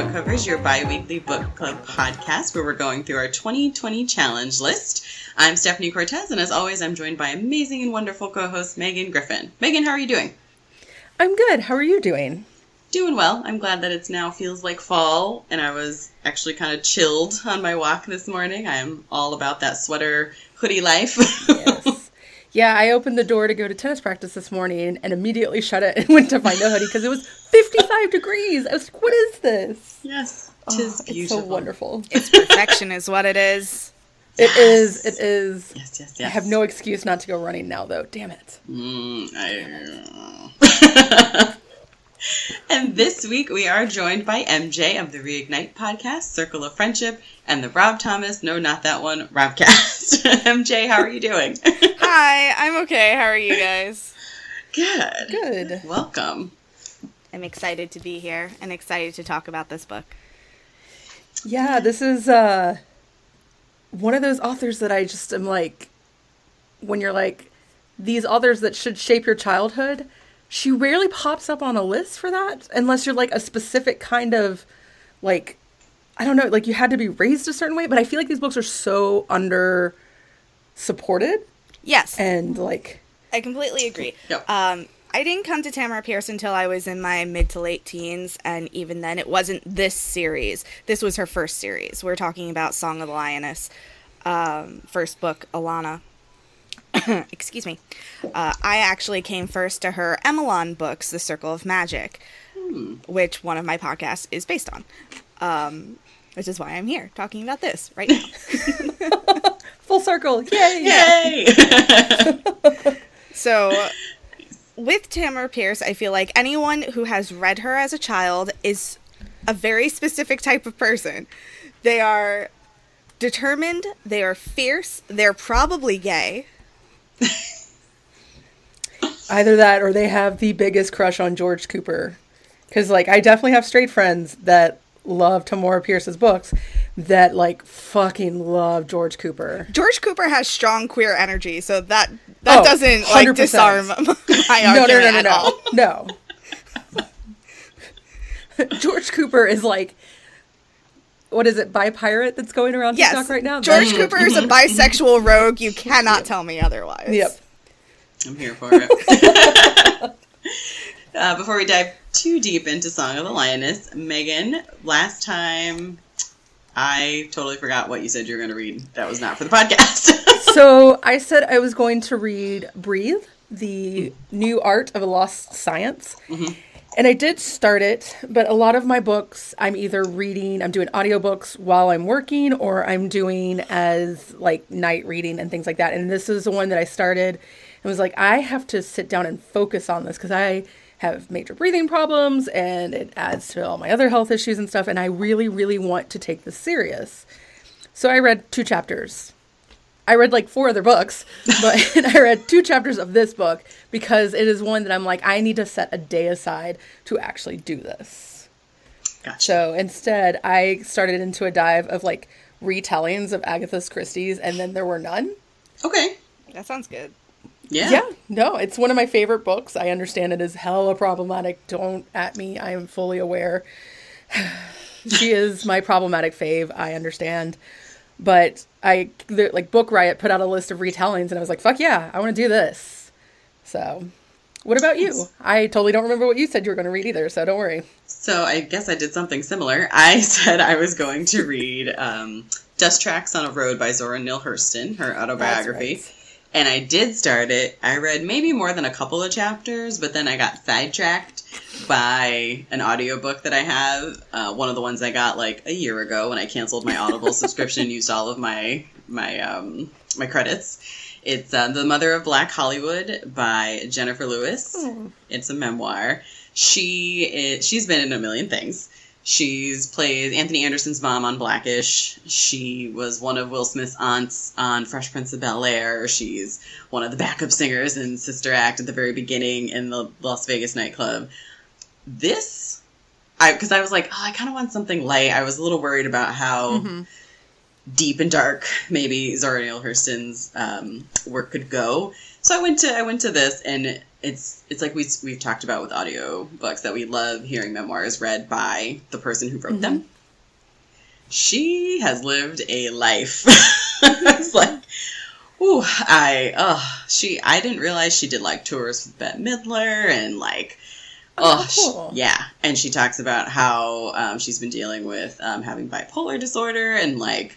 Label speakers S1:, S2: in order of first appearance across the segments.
S1: Book Covers, your bi weekly book club podcast where we're going through our 2020 challenge list. I'm Stephanie Cortez, and as always, I'm joined by amazing and wonderful co host Megan Griffin. Megan, how are you doing?
S2: I'm good. How are you doing?
S1: Doing well. I'm glad that it's now feels like fall, and I was actually kind of chilled on my walk this morning. I'm all about that sweater hoodie life.
S2: yes. Yeah, I opened the door to go to tennis practice this morning and immediately shut it and went to find a hoodie because it was 55 degrees. I was like, what is this?
S1: Yes, tis
S2: oh,
S1: beautiful.
S2: It's so wonderful.
S3: It's perfection, is what it is.
S2: It is. It is.
S1: Yes, yes, yes.
S2: I have no excuse not to go running now, though. Damn it.
S1: Mm, I... and this week we are joined by MJ of the Reignite podcast, Circle of Friendship, and the Rob Thomas, no, not that one, Robcast. MJ, how are you doing?
S3: Hi, I'm okay. How are you guys?
S1: Good.
S2: Good.
S1: Welcome.
S3: I'm excited to be here and excited to talk about this book.
S2: Yeah, this is uh one of those authors that I just am like when you're like these authors that should shape your childhood, she rarely pops up on a list for that unless you're like a specific kind of like I don't know, like you had to be raised a certain way, but I feel like these books are so under supported.
S3: Yes.
S2: And like
S3: I completely agree.
S1: Yep.
S3: Um I didn't come to Tamora Pierce until I was in my mid to late teens, and even then, it wasn't this series. This was her first series. We're talking about Song of the Lioness, um, first book, Alanna. Excuse me. Uh, I actually came first to her Emelan books, The Circle of Magic,
S1: Hmm.
S3: which one of my podcasts is based on. Um, which is why I'm here talking about this right now.
S2: full circle. Yay!
S1: Yay!
S3: So, with Tamora Pierce, I feel like anyone who has read her as a child is a very specific type of person. They are determined, they are fierce, they're probably gay.
S2: Either that or they have the biggest crush on George Cooper. Because, like, I definitely have straight friends that love Tamora Pierce's books that, like, fucking love George Cooper.
S3: George Cooper has strong queer energy, so that that
S2: Oh,
S3: doesn't like
S2: 100%.
S3: disarm my
S2: No, no,
S3: argument
S2: no, no,
S3: at
S2: no.
S3: all.
S2: No. George Cooper is like, what is it, bi pirate that's going around
S3: Yes,
S2: TikTok right now?
S3: George Cooper is a bisexual rogue. You cannot tell me otherwise.
S2: Yep.
S1: I'm here for it. uh, before we dive too deep into Song of the Lioness, Megan, last time I totally forgot what you said you were going to read. That was not for the podcast.
S2: so I said I was going to read Breathe, the new art of a lost science. And I did start it, but a lot of my books I'm either reading, I'm doing audiobooks while I'm working or I'm doing as like night reading and things like that. And this is the one that I started and was like I have to sit down and focus on this cuz I have major breathing problems and it adds to all my other health issues and stuff and I really really want to take this serious. So I read two chapters I read like four other books, but I read two chapters of this book because it is one that I'm like, I need to set a day aside to actually do this.
S1: gotcha.
S2: So instead, I started into a dive of like retellings of Agatha Christie's, and then there were none.
S1: Okay.
S3: That sounds good.
S1: Yeah.
S2: Yeah, no, it's one of my favorite books. I understand it is hella problematic. Don't at me. I am fully aware. she is my problematic fave. I understand. But I, the, like, Book Riot put out a list of retellings, and I was like, fuck yeah, I want to do this. So, what about you? I totally don't remember what you said you were going to read either, so don't worry.
S1: So I guess I did something similar. I said I was going to read um, Dust Tracks on a Road by Zora Neale Hurston, her autobiography.
S2: right.
S1: And I did start it. I read maybe more than a couple of chapters, but then I got sidetracked by an audiobook that I have. Uh, one of the ones I got like a year ago when I canceled my Audible subscription and used all of my my um, my credits. It's uh, The Mother of Black Hollywood by Jennifer Lewis. It's a memoir. She is, she's been in a million things. She's played Anthony Anderson's mom on Blackish. She was one of Will Smith's aunts on Fresh Prince of Bel Air. She's one of the backup singers in Sister Act at the very beginning in the Las Vegas nightclub. This, I because I was like, oh, I kind of want something light. I was a little worried about how deep and dark maybe Zora Neale Hurston's um, work could go. So I went to I went to this, and it's it's like we we've talked about with audio books that we love hearing memoirs read by the person who wrote them. She has lived a life. it's like, ooh, I oh she I didn't realize she did like tours with Bette Midler and like.
S2: Oh, cool.
S1: yeah. And she talks about how um, she's been dealing with um, having bipolar disorder and like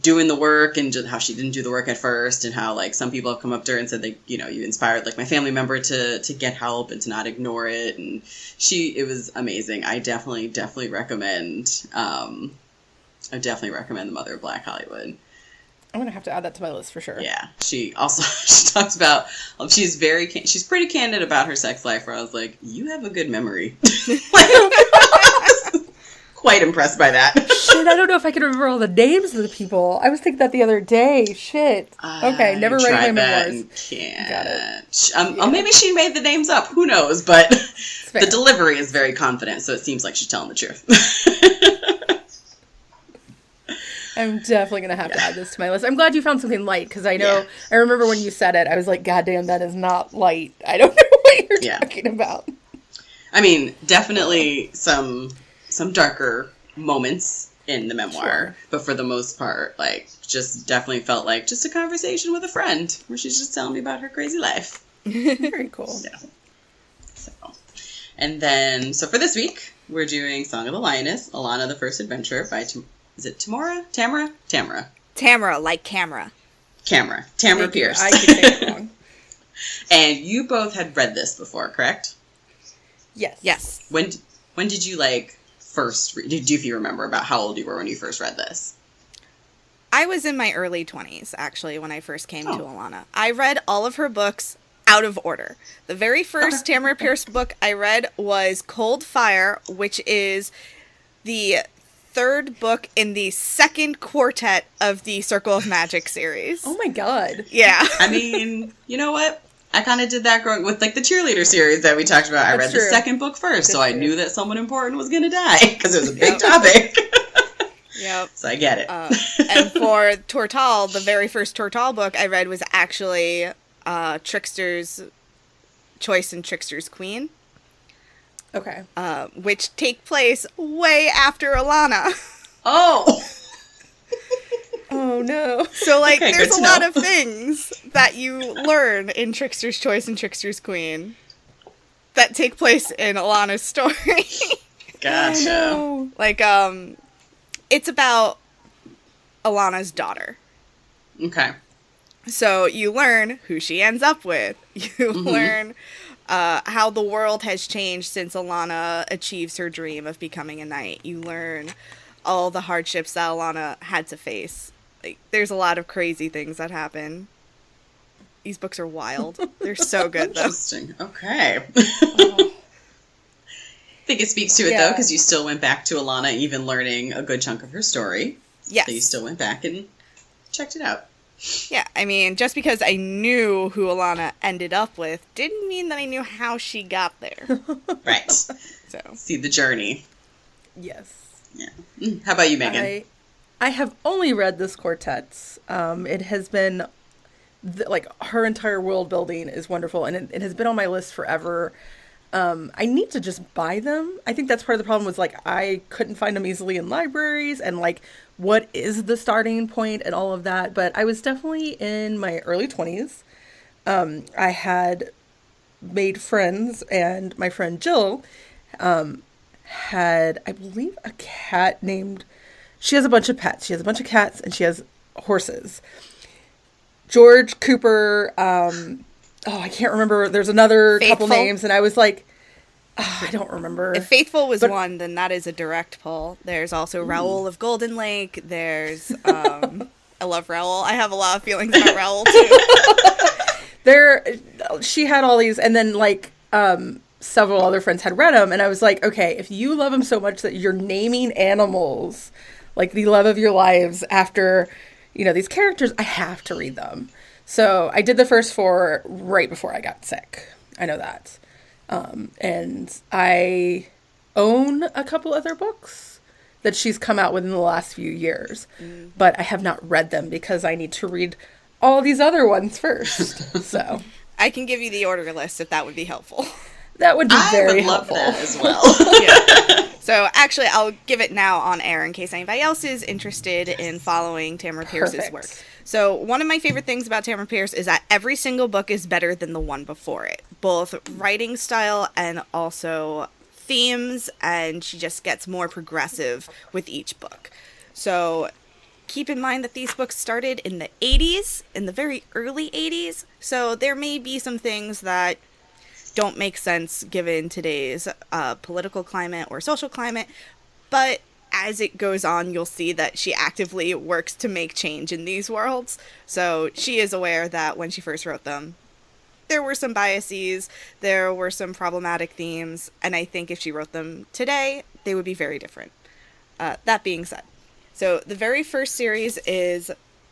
S1: doing the work and just how she didn't do the work at first and how like some people have come up to her and said they you know you inspired like my family member to to get help and to not ignore it. And she it was amazing. I definitely definitely recommend um i definitely recommend the mother of black hollywood.
S2: I'm gonna have to add that to my list for sure.
S1: yeah. She also she talks about um, she's very can- she's pretty candid about her sex life where i was like you have a good memory quite impressed by that
S2: Shit, I don't know if I can remember all the names of the people. I was thinking that the other day. Shit. Okay,
S1: I
S2: never writing my memoirs.
S1: Can't.
S2: Got it.
S1: Um, oh, maybe she made the names up. Who knows? But the delivery is very confident, so it seems like she's telling the truth.
S2: I'm definitely gonna have to add this to my list. I'm glad you found something light because I know I remember when you said it. I was like, God damn, that is not light. I don't know what you're
S1: Yeah.
S2: talking about.
S1: I mean, definitely some some darker moments in the memoir,
S2: Sure.
S1: but for the most part, like just definitely felt like just a conversation with a friend where she's just telling me about her crazy life.
S2: Very cool.
S1: Yeah. So, and then so for this week we're doing Song of the Lioness, Alanna the First Adventure by Tam- is it Tamara? Tamara? Tamara.
S3: Tamara, like camera.
S1: Camera. Tamara
S2: Thank you.
S1: Pierce.
S2: I could say it wrong.
S1: and you both had read this before, correct?
S2: Yes.
S3: Yes.
S1: When when did you like first read? Did you if you remember about how old you were when you first read this?
S3: I was in my early 20s, actually, when I first came to
S1: Oh.
S3: Alanna. I read all of her books out of order. The very first Tamora Pierce book I read was Cold Fire, which is the third book in the second quartet of the Circle of Magic series.
S2: Oh my god.
S3: Yeah.
S1: I mean, you know what? I kind of did that growing with like the cheerleader series that we talked about. I
S2: That's
S1: read the second book first, so
S2: That's
S1: I knew that someone important was going to die because it was a big
S3: Yep.
S1: topic.
S3: yep.
S1: so I get it.
S3: Uh, and for Tortall, the very first Tortall book I read was actually uh, Trickster's Choice and Trickster's Queen,
S2: Okay.
S3: uh, which take place way after Alanna.
S1: oh,
S2: no.
S3: So, like,
S1: Okay,
S3: there's a lot of things that you learn in Trickster's Choice and Trickster's Queen that take place in Alanna's story.
S1: gotcha.
S3: Like, um, it's about Alanna's daughter.
S1: Okay.
S3: So you learn who she ends up with. You learn uh, how the world has changed since Alanna achieves her dream of becoming a knight. You learn all the hardships that Alanna had to face. Like, there's a lot of crazy things that happen. These books are wild. They're so good, though.
S1: Interesting. Okay. I think it speaks to it though, because you still went back to Alanna, even learning a good chunk of her story.
S3: Yes.
S1: So you still went back and checked it out.
S3: Yeah, I mean, just because I knew who Alanna ended up with didn't mean that I knew how she got there.
S1: Right.
S3: So,
S1: See the journey.
S2: Yes.
S1: Yeah. Mm, How about you, Megan?
S2: I, I have only read this quartet. Um, it has been th- like her entire world building is wonderful, and it, it has been on my list forever. Um, I need to just buy them. I think that's part of the problem was like I couldn't find them easily in libraries, and like what is the starting point and all of that. But I was definitely in my early twenties. Um, I had made friends, and my friend Jill um, had, I believe, a cat named. She has a bunch of pets. She has a bunch of cats, and she has horses. George Cooper. Um, oh, I can't remember. There's another couple names, and I was like, ah, I don't remember.
S3: if Faithful was
S2: But-
S3: one, then that is a direct pull. There's also Raoul of Golden Lake. There's, um, I love Raoul. I have a lot of feelings about Raoul, too.
S2: there she had all these and then like um several other friends had read them and i was like okay if you love them so much that you're naming animals like the love of your lives after you know these characters i have to read them so i did the first four right before i got sick i know that um, and i own a couple other books that she's come out with in the last few years but i have not read them because i need to read all these other ones first so
S3: I can give you the order list if that would be helpful.
S2: That would be
S1: I
S2: very
S1: would love
S2: helpful.
S1: that as well.
S3: So actually, I'll give it now on air in case anybody else is interested in following Tamora Pierce's work. So one of my favorite things about Tamora Pierce is that every single book is better than the one before it, both writing style and also themes, and she just gets more progressive with each book. So keep in mind that these books started in the 80s, in the very early 80s, so there may be some things that don't make sense given today's uh, political climate or social climate. But as it goes on, you'll see that she actively works to make change in these worlds. So she is aware that when she first wrote them, there were some biases, there were some problematic themes, and I think if she wrote them today, they would be very different. Uh, that being said, so the very first series is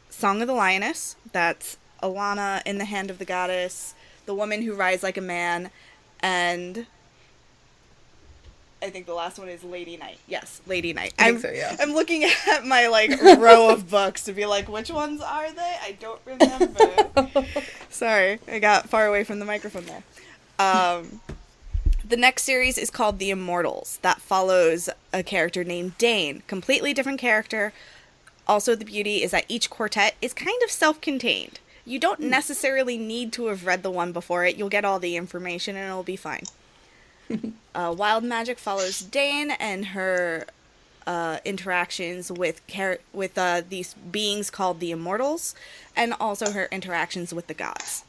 S3: Song of the Lioness. That's Alanna in the Hand of the Goddess, The Woman Who Rides Like a Man, and I think the last one is Lady Knight. Yes, Lady Knight.
S2: I
S3: I'm,
S2: so, yeah.
S3: I'm looking at my like row of books to be like, which ones are they? I don't remember. Sorry, I got far away from the microphone there. Um, the next series is called The Immortals. That follows a character named Daine, completely different character. Also, the beauty is that each quartet is kind of self contained. You don't necessarily need to have read the one before it. You'll get all the information and it'll be fine. uh, Wild Magic follows Daine and her uh, interactions with with uh, these beings called the Immortals, and also her interactions with the gods.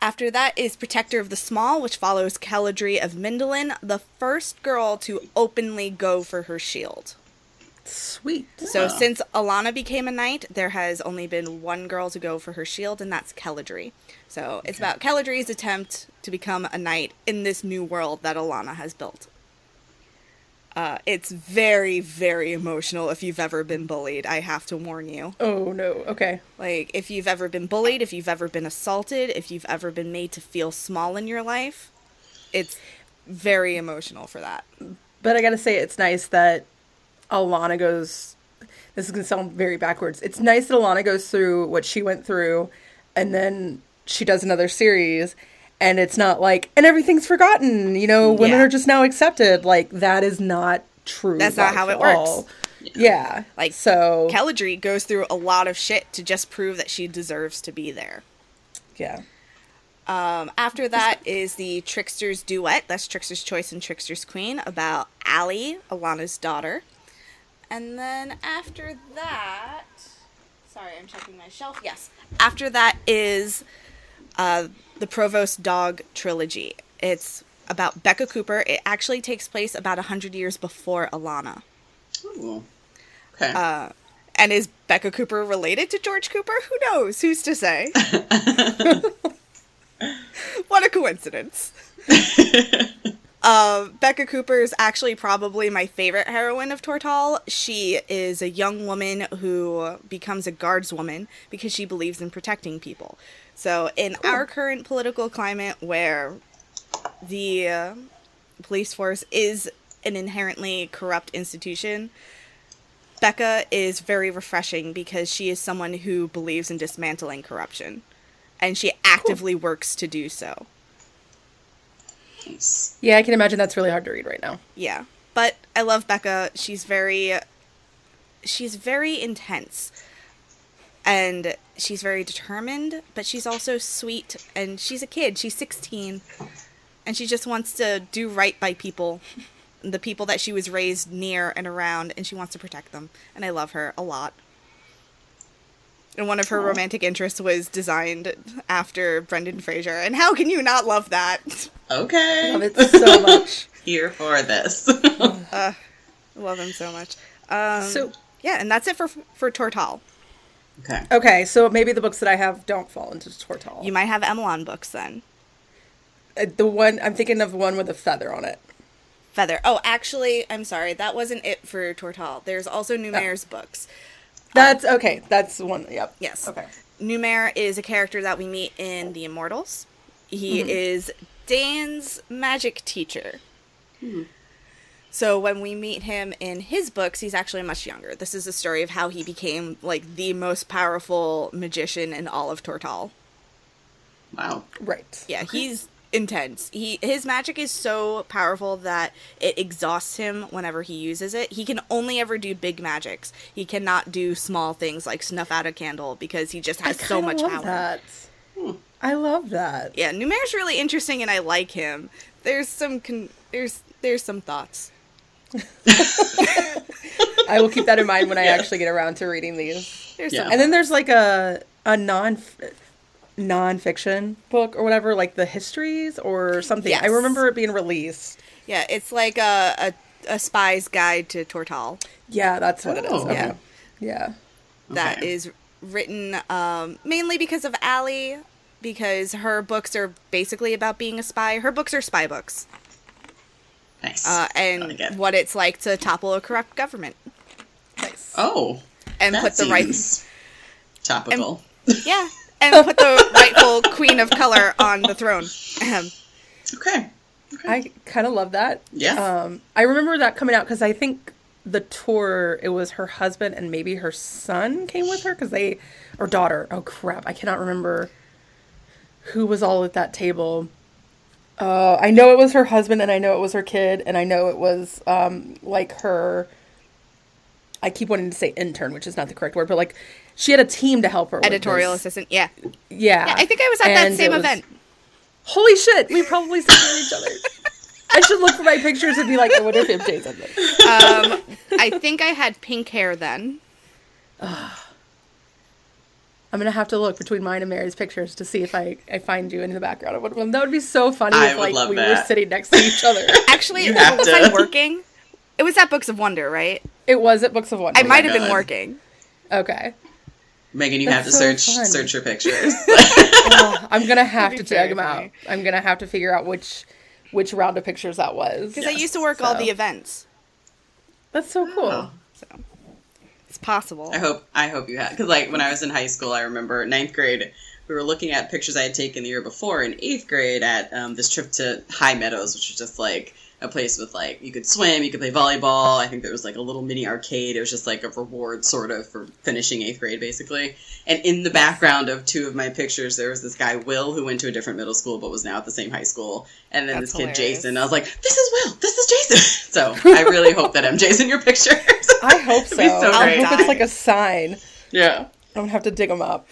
S3: After that is Protector of the Small, which follows Keladry of Mindelan, the first girl to openly go for her shield.
S2: Sweet.
S3: So
S1: Wow.
S3: since Alanna became a knight, there has only been one girl to go for her shield, and that's Keladry. So it's about Keladry's attempt to become a knight in this new world that Alanna has built. Uh, it's very, very emotional if you've ever been bullied. I have to warn you.
S2: Oh no. Okay.
S3: Like, if you've ever been bullied, if you've ever been assaulted, if you've ever been made to feel small in your life, it's very emotional for that.
S2: But I gotta say, it's nice that Alanna goes. This is gonna sound very backwards. It's nice that Alanna goes through what she went through, and then she does another series, and it's not like and everything's forgotten. You know, women
S3: Yeah.
S2: are just now accepted. Like that is not true.
S3: That's not how it works.
S2: all. Yeah.
S3: Like,
S2: so.
S3: Keladry goes through a lot of shit to just prove that she deserves to be there.
S2: yeah.
S3: Um, after that is the Trickster's Duet. That's Trickster's Choice and Trickster's Queen about Allie, Alanna's daughter. And then after that. Sorry, I'm checking my shelf. Yes. After that is uh, the Provost Dog trilogy. It's about Beka Cooper. It actually takes place about 100 years before Alanna.
S1: Ooh. Okay.
S3: Uh, and is Beka Cooper related to George Cooper? Who knows? Who's to say? what a coincidence. Uh, Beka Cooper is actually probably my favorite heroine of Tortall. She is a young woman who becomes a guardswoman because she believes in protecting people. So, in our current political climate where the uh, police force is an inherently corrupt institution, Beka is very refreshing because she is someone who believes in dismantling corruption. And she actively works to do so.
S1: Nice.
S2: Yeah, I can imagine that's really hard to read right now.
S3: Yeah. But I love Beka. She's very she's very intense. And she's very determined, but she's also sweet and she's a kid. She's 16 and she just wants to do right by people. The people that she was raised near and around and she wants to protect them. And I love her a lot. And one of her romantic interests was designed after Brendan Fraser. And how can you not love that?
S1: Okay.
S2: Love it so much.
S1: Here for this.
S3: I love him so much. Um,
S2: So-
S3: yeah, and that's it for for Tortall.
S1: okay.
S2: Okay, so maybe the books that I have don't fall into Tortall.
S3: You might have Emelan books then.
S2: Uh, the one I'm thinking of the one with a feather on it.
S3: Feather. Oh, actually, I'm sorry. That wasn't it for Tortall. There's also Numair's books.
S2: That's okay. That's one. Yep.
S3: Yes.
S2: Okay.
S3: Numair is a character that we meet in The Immortals. He mm-hmm. is Dan's magic teacher. Hmm. So when we meet him in his books, he's actually much younger. This is a story of how he became like the most powerful magician in all of Tortall.
S1: Wow.
S2: Right.
S3: Yeah, he's intense. He his magic is so powerful that it exhausts him whenever he uses it. He can only ever do big magics. He cannot do small things like snuff out a candle because he just has so
S2: kinda
S3: much
S2: love
S3: power.
S2: That. Hmm. I love that.
S3: Yeah, Numair's really interesting and I like him. There's some con- there's there's some thoughts.
S2: I will keep that in mind when I
S1: Yes.
S2: actually get around to reading these.
S3: There's
S1: Yeah.
S3: some
S2: And then there's like a a non non-fiction book or whatever, like the histories or something. I remember it being released.
S3: Yeah, it's like a, a, a spy's guide to Tortall.
S2: Yeah, that's what it is.
S1: Oh.
S2: Okay.
S3: Yeah.
S2: Yeah.
S3: That
S1: Okay.
S3: is written um, mainly because of Allie, because her books are basically about being a spy. Her books are spy books,
S1: Nice.
S3: uh, and
S1: like it.
S3: what it's like to topple a corrupt government
S2: Nice.
S1: Oh.
S3: and
S1: that
S3: put the right
S1: seems topical.
S3: yeah, and put the rightful queen of color on the throne. Ahem.
S1: okay.
S2: I kind of love that.
S1: Yeah.
S2: Um, I remember that coming out because I think the tour it was her husband and maybe her son came with her because they or daughter. Oh crap! I cannot remember who was all at that table. Uh, I know it was her husband and I know it was her kid and I know it was um, like her. I keep wanting to say intern, which is not the correct word, but like she had a team to help her. with
S3: Editorial
S2: this.
S3: assistant. Yeah.
S2: Yeah.
S3: yeah, I think I was at that same
S2: it was-
S3: event.
S2: Holy shit! We probably sat near each other. I should look for my pictures and be like, I wonder if MJ's in this.
S3: Um, I think I had pink hair then.
S2: I'm gonna have to look between mine and Mary's pictures to see if I, I find you in the background of one of them. That would be so funny
S1: I
S2: if like
S1: love
S2: we were sitting next to each other.
S3: Actually,
S1: You have
S3: was
S1: to.
S3: I working? It was at Books of Wonder, right?
S2: it was at Books of Wonder.
S3: I might have
S1: God.
S3: been working.
S2: Okay.
S1: Megan, you
S2: That's
S1: have to
S2: so
S1: search
S2: fun.
S1: search your pictures.
S2: Oh, I'm gonna have to
S3: be very
S2: dig them out. I'm gonna have to figure out which which round of pictures that was.
S3: Because I used to work all the events.
S2: That's so cool.
S1: Oh.
S3: So it's possible.
S1: I hope I hope you had because like when I was in high school, I remember ninth grade. We were looking at pictures I had taken the year before in eighth grade at um, this trip to High Meadows, which was just like a place with like you could swim, you could play volleyball. I think there was like a little mini arcade. It was just like a reward sort of for finishing eighth grade, basically. And in the background of two of my pictures, there was this guy Will who went to a different middle school but was now at the same high school, and then
S3: That's
S1: this kid
S3: hilarious.
S1: Jason. I was like, "This is Will. This is Jason." so I really hope that MJ's in your pictures.
S2: I hope so.
S1: So
S2: I hope it's like a sign.
S1: yeah.
S2: I'm gonna have to dig them up.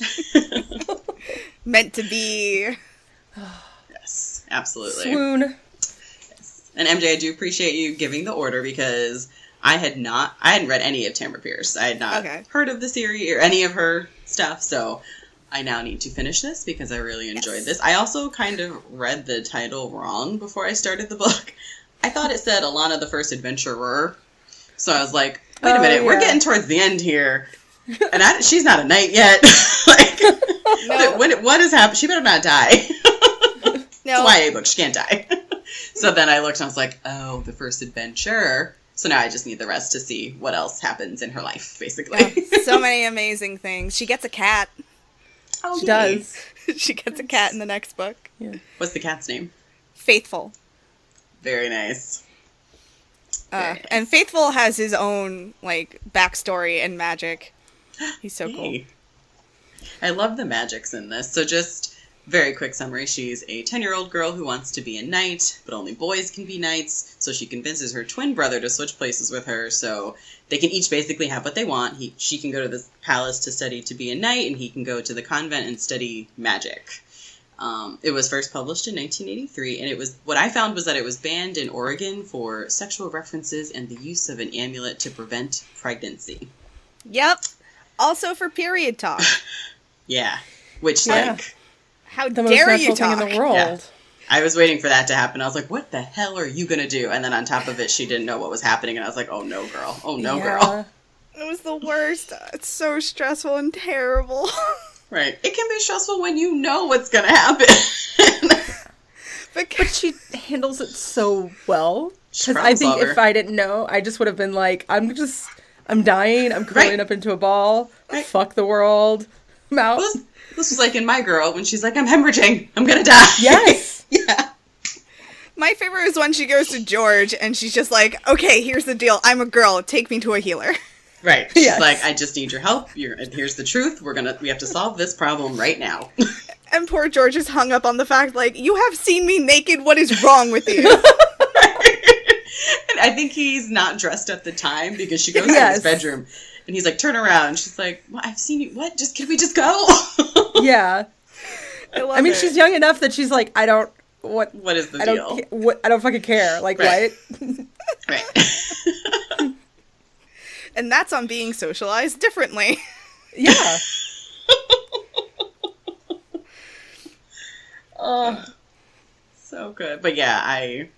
S3: Meant to be.
S1: Yes, absolutely.
S2: Swoon.
S1: And MJ, I do appreciate you giving the order because I had not, I hadn't read any of Tamora Pierce. I had not
S3: Okay.
S1: heard of the series or any of her stuff. So I now need to finish this because I really enjoyed
S3: Yes.
S1: this. I also kind of read the title wrong before I started the book. I thought it said Alanna the First Adventurer. So I was like, wait a
S2: Oh,
S1: minute, we're getting towards the end here. And I, she's not a knight yet. like,
S3: No.
S1: when, what has happened? She better not die.
S3: No.
S1: It's a YA book. She can't die. so then I looked and I was like, oh, the first adventure. So now I just need the rest to see what else happens in her life, basically.
S3: Yeah, so many amazing things. She gets a cat.
S1: oh,
S2: She
S1: yay.
S2: does.
S3: she gets a cat in the next book. Yeah.
S1: What's the cat's name?
S3: Faithful.
S1: Very nice.
S3: Uh,
S1: Very nice.
S3: and Faithful has his own like backstory and magic. He's so cool.
S1: I love the magics in this. So just very quick summary. She's a 10-year-old girl who wants to be a knight, but only boys can be knights. So she convinces her twin brother to switch places with her so they can each basically have what they want. He she can go to the palace to study to be a knight and he can go to the convent and study magic. Um, it was first published in 1983, and it was what I found was that it was banned in Oregon for sexual references and the use of an amulet to prevent pregnancy.
S3: Yep. Also for period talk.
S1: Yeah, which
S2: Yeah.
S1: like
S3: How
S2: The most
S3: dare
S2: natural
S3: you
S2: thing
S3: talk?
S2: in the world.
S1: Yeah. I was waiting for that to happen. I was like, "What the hell are you gonna do?" And then on top of it, she didn't know what was happening, and I was like, "Oh no, girl! Oh no,
S2: Yeah.
S1: girl!"
S3: It was the worst. It's so stressful and terrible.
S1: Right? It can be stressful when you know what's gonna happen.
S3: but
S2: But she handles it so well. Because I
S1: problem
S2: think if. I didn't know, I just would have been like, I'm just, I'm dying. I'm curling
S1: Right.
S2: up into a ball.
S1: Right.
S2: Fuck the world. I'm out.
S1: this, this was like in My Girl when she's like, "I'm hemorrhaging. I'm gonna die."
S2: Yes.
S1: yeah.
S3: my favorite is when she goes to George and she's just like, "Okay, here's the deal. I'm a girl. Take me to a healer."
S1: Right. She's
S2: Yes.
S1: like, "I just need your help. You're, and here's the truth. We're gonna. We have to solve this problem right now."
S3: And poor George is hung up on the fact, like, you have seen me naked. What is wrong with you?
S1: And I think he's not dressed at the time because she goes to his bedroom and he's like, turn around. She's like, well, I've seen you. What? Just can we just go?
S2: Yeah.
S3: I, love
S2: I mean,
S3: it.
S2: she's young enough that she's like, I don't what
S1: what is the
S2: I
S1: deal?
S2: don't what I don't fucking care. Like
S1: Right.
S2: what?
S1: Right.
S3: and that's on being socialized differently.
S2: Yeah.
S1: oh, so good. But yeah, I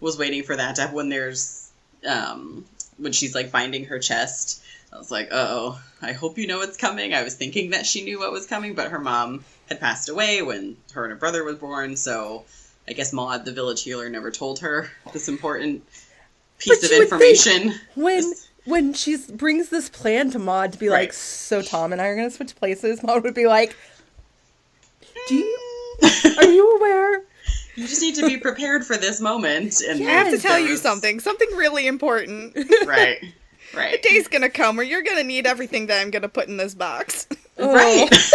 S1: was waiting for that to happen when there's um when she's like finding her chest. I was like, oh, I hope you know what's coming. I was thinking that she knew what was coming, but her mom had passed away when her and her brother was born, so I guess Maud, the village healer, never told her this important piece
S2: But
S1: of
S2: you would think
S1: information.
S2: When when she brings this plan to Maud to be like, so Tom and I are gonna switch places, Maud would be like, Do you hmm. are you aware?
S1: You just need to be prepared for this moment. And
S3: I have to tell
S1: there
S3: you something, something really important.
S1: Right.
S3: The
S1: Right.
S3: day's gonna come where you're gonna need everything that I'm gonna put in this box. Oh.
S1: Right.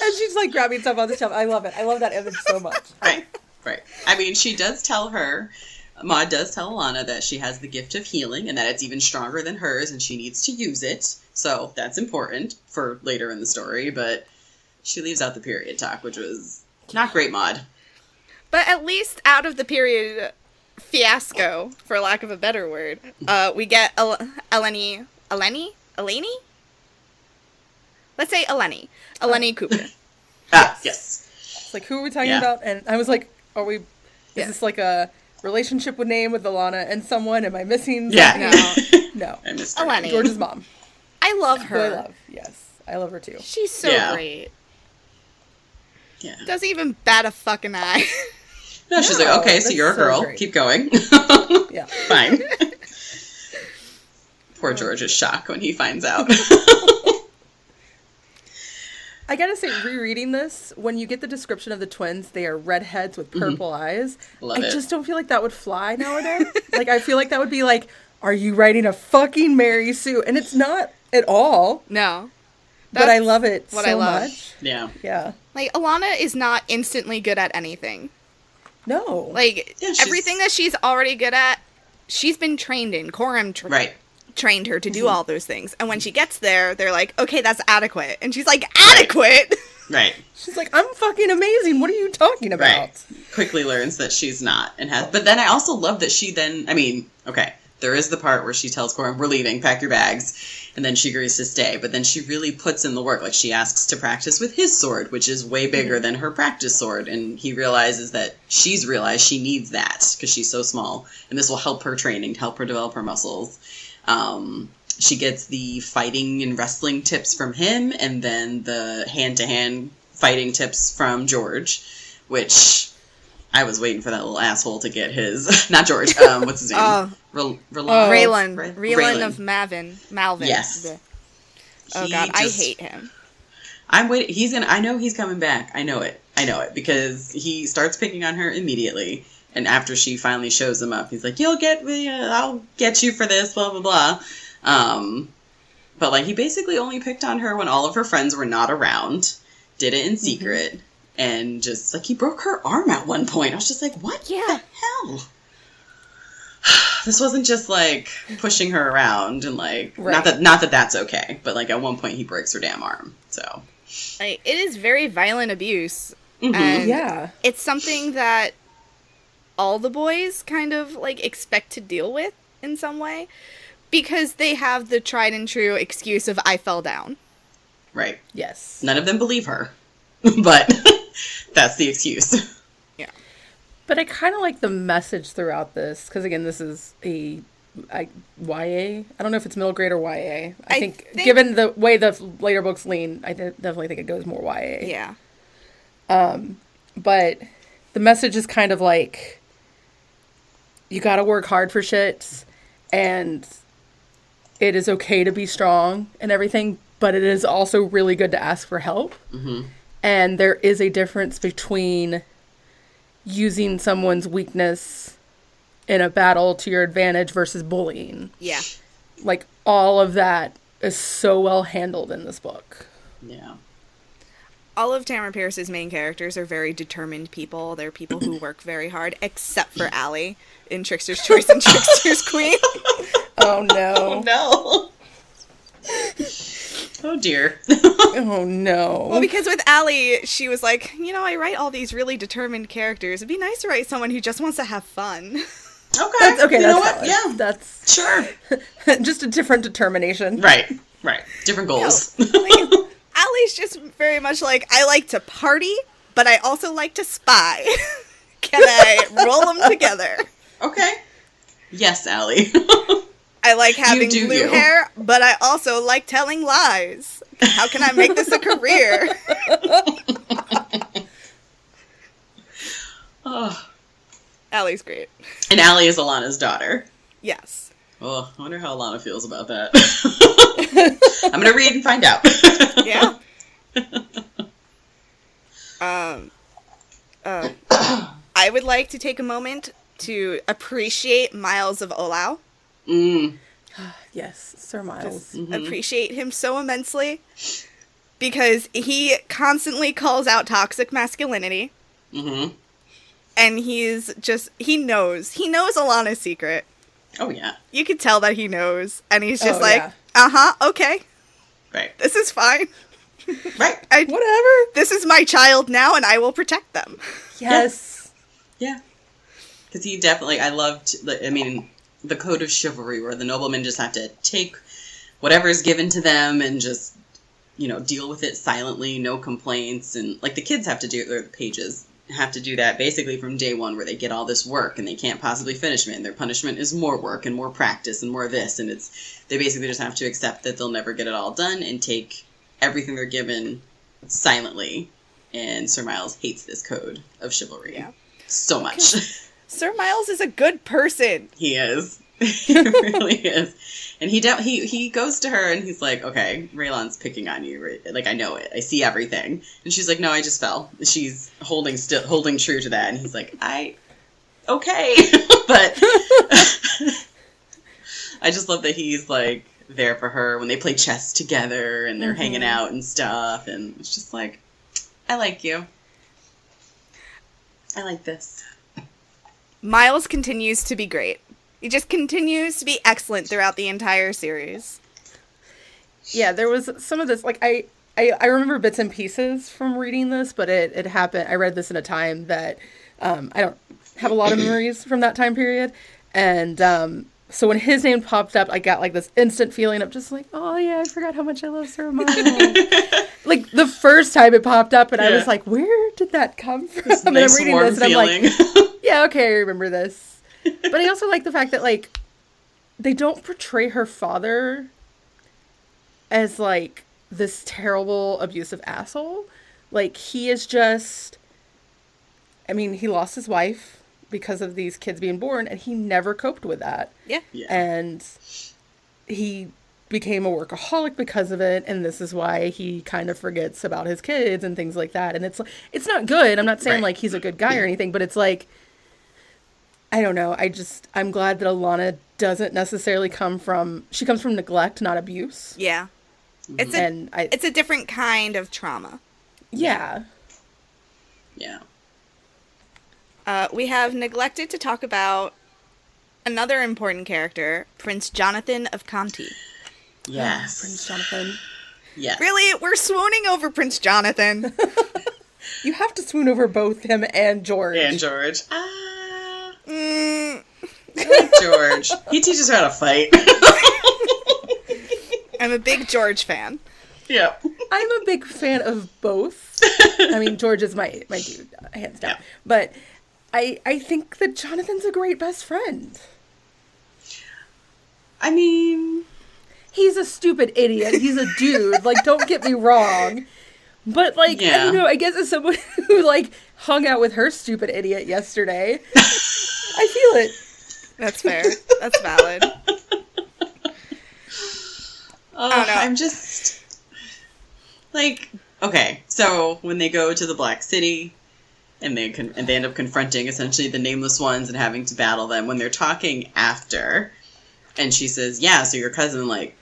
S2: And she's like grabbing stuff on the shelf. I love it. I love that image so much.
S1: right. Right. I mean, she does tell her, Maud does tell Alanna that she has the gift of healing and that it's even stronger than hers and she needs to use it. So that's important for later in the story, but she leaves out the period talk, which was not great, Maud.
S3: But at least out of the period fiasco, for lack of a better word, uh, we get El- Eleni, Eleni, Eleni. Let's say Eleni, Eleni Cooper.
S1: Ah, yes.
S2: It's like who are we talking
S1: Yeah.
S2: about? And I was like, Are we is
S3: Yeah.
S2: this like a relationship with name with Alanna and someone? Am I missing
S1: Yeah.
S2: something? No.
S1: I.
S3: Eleni.
S2: George's mom.
S3: I love
S2: her. I love. Yes. I love her too.
S3: She's so
S1: Yeah.
S3: great.
S1: Yeah.
S3: Doesn't even bat a fucking eye.
S1: No, she's like, okay, so you're a girl.
S2: great.
S1: Keep going.
S2: Yeah.
S1: Fine. Poor George is shocked when he finds out.
S2: I gotta say, rereading this, when you get the description of the twins, they are redheads with purple eyes.
S1: Mm-hmm. Love
S2: I
S1: it.
S2: just don't feel like that would fly nowadays. like, I feel like that would be like, are you writing a fucking Mary Sue? And it's not at all,
S3: no.
S2: but I love it
S3: what
S2: so
S3: I love.
S2: much.
S1: yeah.
S2: Yeah.
S3: Like Alanna is not instantly good at anything.
S2: No.
S3: Like
S1: Yeah,
S3: everything that she's already good at, she's been trained in. Coram tra-
S1: Right.
S3: trained her to do
S2: Mm-hmm.
S3: all those things. And when she gets there, they're like, "Okay, that's adequate." And she's like, "Adequate."
S1: Right.
S2: She's like, I'm fucking amazing. What are you talking about?
S1: Right. Quickly learns that she's not and has. But then I also love that she then. I mean, okay, there is the part where she tells Coram, "We're leaving. Pack your bags," and then she agrees to stay. But then she really puts in the work. Like she asks to practice with his sword, which is way bigger than her practice sword, and he realizes that she's realized she needs that because she's so small, and this will help her training, to help her develop her muscles. Um, she gets the fighting and wrestling tips from him, and then the hand to hand fighting tips from George, which I was waiting for that little asshole to get his. Not George. Um, what's his name?
S3: Oh.
S1: Rel- Rel-
S2: Oh.
S3: Raylan,
S1: Ray-
S3: Raylan of Mavin, Malvin.
S1: Yes.
S3: The- Oh
S1: He
S3: god, I hate him.
S1: I'm waiting. He's gonna. I know he's coming back. I know it. I know it because he starts picking on her immediately. And after she finally shows him up, he's like, "You'll get me. Uh, I'll get you for this." Blah blah blah. Um, but like he basically only picked on her when all of her friends were not around. Did it in secret, and just like he broke her arm at one point. I was just like, "What
S3: Yeah.
S1: the hell?" This wasn't just like pushing her around and like
S2: Right.
S1: not that not that that's okay, but like at one point he breaks her damn arm. So
S3: Like, it is very violent abuse,
S1: Mhm.
S3: and
S2: Yeah.
S3: it's something that all the boys kind of like expect to deal with in some way because they have the tried and true excuse of I fell down.
S1: right.
S2: Yes.
S1: None of them believe her, but that's the excuse. Yeah.
S2: But I kind of like the message throughout this because again, this is a I, YA. I don't know if it's middle grade or YA. I,
S3: I
S2: think,
S3: think-
S2: given the way the later books lean, I de- definitely think it goes more YA.
S3: Yeah.
S2: Um, But the message is kind of like you got to work hard for shit, and it is okay to be strong and everything. But it is also really good to ask for help. And there is a difference between using someone's weakness in a battle to your advantage versus bullying.
S3: Yeah.
S2: Like all of that is so well handled in this book.
S1: Yeah.
S3: all of Tamora Pierce's main characters are very determined people. They're people who work very hard, except for Allie in Trickster's Choice and Trickster's Queen.
S2: Oh no.
S1: Oh, no. Oh dear.
S2: Oh no.
S3: Well, because with Allie, she was like, you know, I write all these really determined characters. It'd be nice to write someone who just wants to have fun.
S1: Okay.
S2: that's okay.
S1: You
S2: that's
S1: know what?
S2: valid.
S1: Yeah.
S2: That's
S1: Sure.
S2: just a different determination.
S1: Right. Right. Different goals.
S3: Like, Allie's just very much like, I like to party, but I also like to spy. Can I roll them together?
S1: okay. Yes, Allie.
S3: I like having blue
S1: you.
S3: hair, but I also like telling lies. How can I make this a career?
S1: oh.
S3: Allie's great.
S1: And Allie is Alanna's daughter.
S3: Yes.
S1: Oh, I wonder how Alanna feels about that. I'm gonna read and find out.
S3: Yeah. um, uh, I would like to take a moment to appreciate Miles of Olau.
S1: Mm.
S2: Yes, Sir Miles.
S3: Appreciate him so immensely because he constantly calls out toxic masculinity.
S1: hmm
S3: And he's just, he knows. He knows Alanna's secret.
S1: Oh yeah.
S3: You can tell that he knows. And he's just
S2: Oh,
S3: like,
S2: yeah.
S3: uh huh, okay,
S1: Right.
S3: this is fine.
S1: Right.
S3: I,
S2: Whatever.
S3: this is my child now, and I will protect them.
S2: Yes.
S1: Yeah. Because he definitely, I loved, the, I mean, the code of chivalry where the noblemen just have to take whatever is given to them and just, you know, deal with it silently, no complaints. And like the kids have to do, or the pages have to do that basically from day one where they get all this work and they can't possibly finish it. And their punishment is more work and more practice and more this. And it's, they basically just have to accept that they'll never get it all done and take everything they're given silently. And Sir Miles hates this code of chivalry
S3: Yeah.
S1: so much.
S3: Sir Miles is a good person.
S1: he is. he really is. And he de- he he goes to her and he's like, "Okay, Raylan's picking on you. Like I know it. I see everything." And she's like, "No, I just fell." She's holding still, holding true to that. And he's like, "I, okay," but I just love that he's like there for her when they play chess together and they're mm-hmm. hanging out and stuff. And it's just like, I like you. I like this.
S3: Miles continues to be great. He just continues to be excellent throughout the entire series.
S2: Yeah, there was some of this like I, I I remember bits and pieces from reading this, but it it happened. I read this in a time that um, I don't have a lot of memories from that time period, and um, so when his name popped up, I got like this instant feeling of just like, oh yeah, I forgot how much I love Miles. like the first time it popped up, and I was like, where did that come from? and
S1: nice
S2: I'm reading this, and I'm like, yeah, okay, I remember this. But I also like the fact that like they don't portray her father as like this terrible abusive asshole. Like he is just I mean, he lost his wife because of these kids being born and he never coped with that.
S3: Yeah.
S1: yeah.
S2: And he became a workaholic because of it and this is why he kind of forgets about his kids and things like that and it's it's not good i'm not saying
S1: Right.
S2: like he's a good guy or anything but it's like i don't know i just i'm glad that alanna doesn't necessarily come from she comes from neglect not abuse
S3: Yeah. It's a
S2: and i
S3: it's a different kind of trauma.
S2: yeah
S1: yeah.
S3: Uh, we have neglected to talk about another important character, Prince Jonathan of Conté.
S1: Yes.
S2: prince jonathan
S1: Yes.
S3: Really, we're swooning over Prince Jonathan.
S2: you have to swoon over both him and george
S1: And George. Ah,
S3: mm,
S1: like George. he teaches her how to fight.
S3: I'm a big George fan.
S1: Yeah.
S2: i'm a big fan of both i mean george is my my dude hands down
S1: Yeah.
S2: but i i think that jonathan's a great best friend
S1: I mean,
S2: he's a stupid idiot. He's a dude. like, don't get me wrong. But like, I don't know. I guess as someone who like hung out with her stupid idiot yesterday, I feel it.
S3: That's fair. That's valid.
S1: oh,
S3: don't know.
S1: I'm just like okay. So when they go to the Black City, and they con- and they end up confronting essentially the nameless ones and having to battle them. When they're talking after, and she says, "Yeah, so your cousin like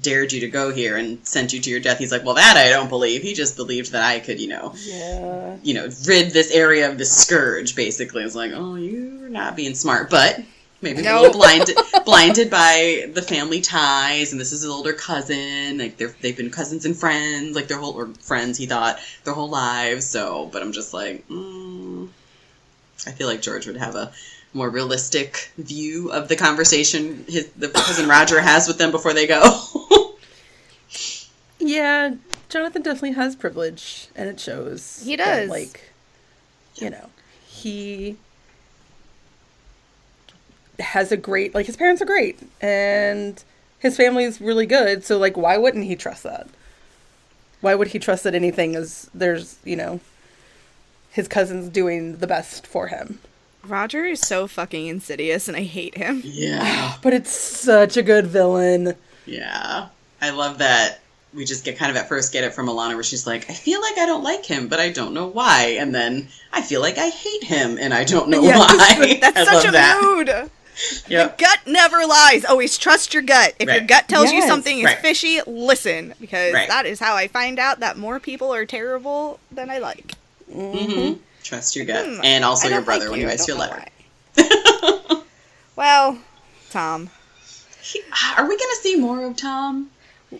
S1: dared you to go here and sent you to your death. He's like, well, that I don't believe. He just believed that I could, you know,
S2: Yeah.
S1: you know, rid this area of the scourge. Basically, it's like, oh, you're not being smart, but maybe a
S3: No.
S1: little blinded, blinded by the family ties, and this is his older cousin. Like they're they've been cousins and friends, like their whole or friends. He thought their whole lives. So, but I'm just like, mm, I feel like George would have a more realistic view of the conversation his the cousin Roger has with them before they go.
S2: Yeah, Jonathan definitely has privilege, and it shows.
S3: He
S2: that,
S3: does.
S2: like, you know, he has a great like his parents are great, and his family is really good. So like, why wouldn't he trust that? Why would he trust that anything is there's you know his cousin's doing the best for him?
S3: Roger is so fucking insidious, and I hate him.
S1: yeah.
S2: But it's such a good villain.
S1: Yeah. I love that we just get kind of at first get it from Alanna where she's like, I feel like I don't like him, but I don't know why. And then I feel like I hate him and I don't know
S2: Yeah,
S1: why.
S3: That's
S1: I
S3: such a
S1: that.
S3: mood.
S1: Yep.
S3: Gut never lies. Always trust your gut. If your gut tells you something is
S1: Right.
S3: fishy, listen because
S1: Right.
S3: that is how I find out that more people are terrible than I like.
S1: Mm-hmm. Trust your gut.
S3: Hmm,
S1: And also your brother
S3: like
S1: when you
S3: I
S1: guys
S3: don't
S1: feel
S3: know
S1: letter.
S3: well, Tom.
S1: He- Are we going to see more of Tom?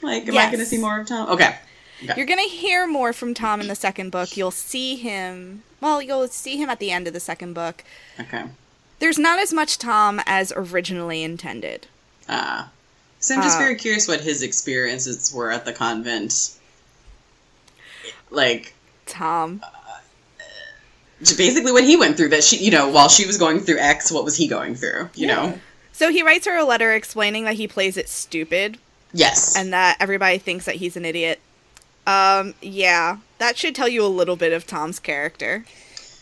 S1: Like, am I going to see more of Tom? Okay.
S3: You're gonna hear more from Tom in the second book. You'll see him. Well, you'll see him at the end of the second book.
S1: Okay.
S3: There's not as much Tom as originally intended.
S1: Uh, so I'm just
S3: Uh,
S1: very curious what his experiences were at the convent. Like,
S3: Tom.
S1: basically what he went through that she, you know, while she was going through X, what was he going through? You know?
S3: So he writes her a letter explaining that he plays it stupid
S1: Yes.
S3: and that everybody thinks that he's an idiot. Um, yeah, that should tell you a little bit of Tom's character.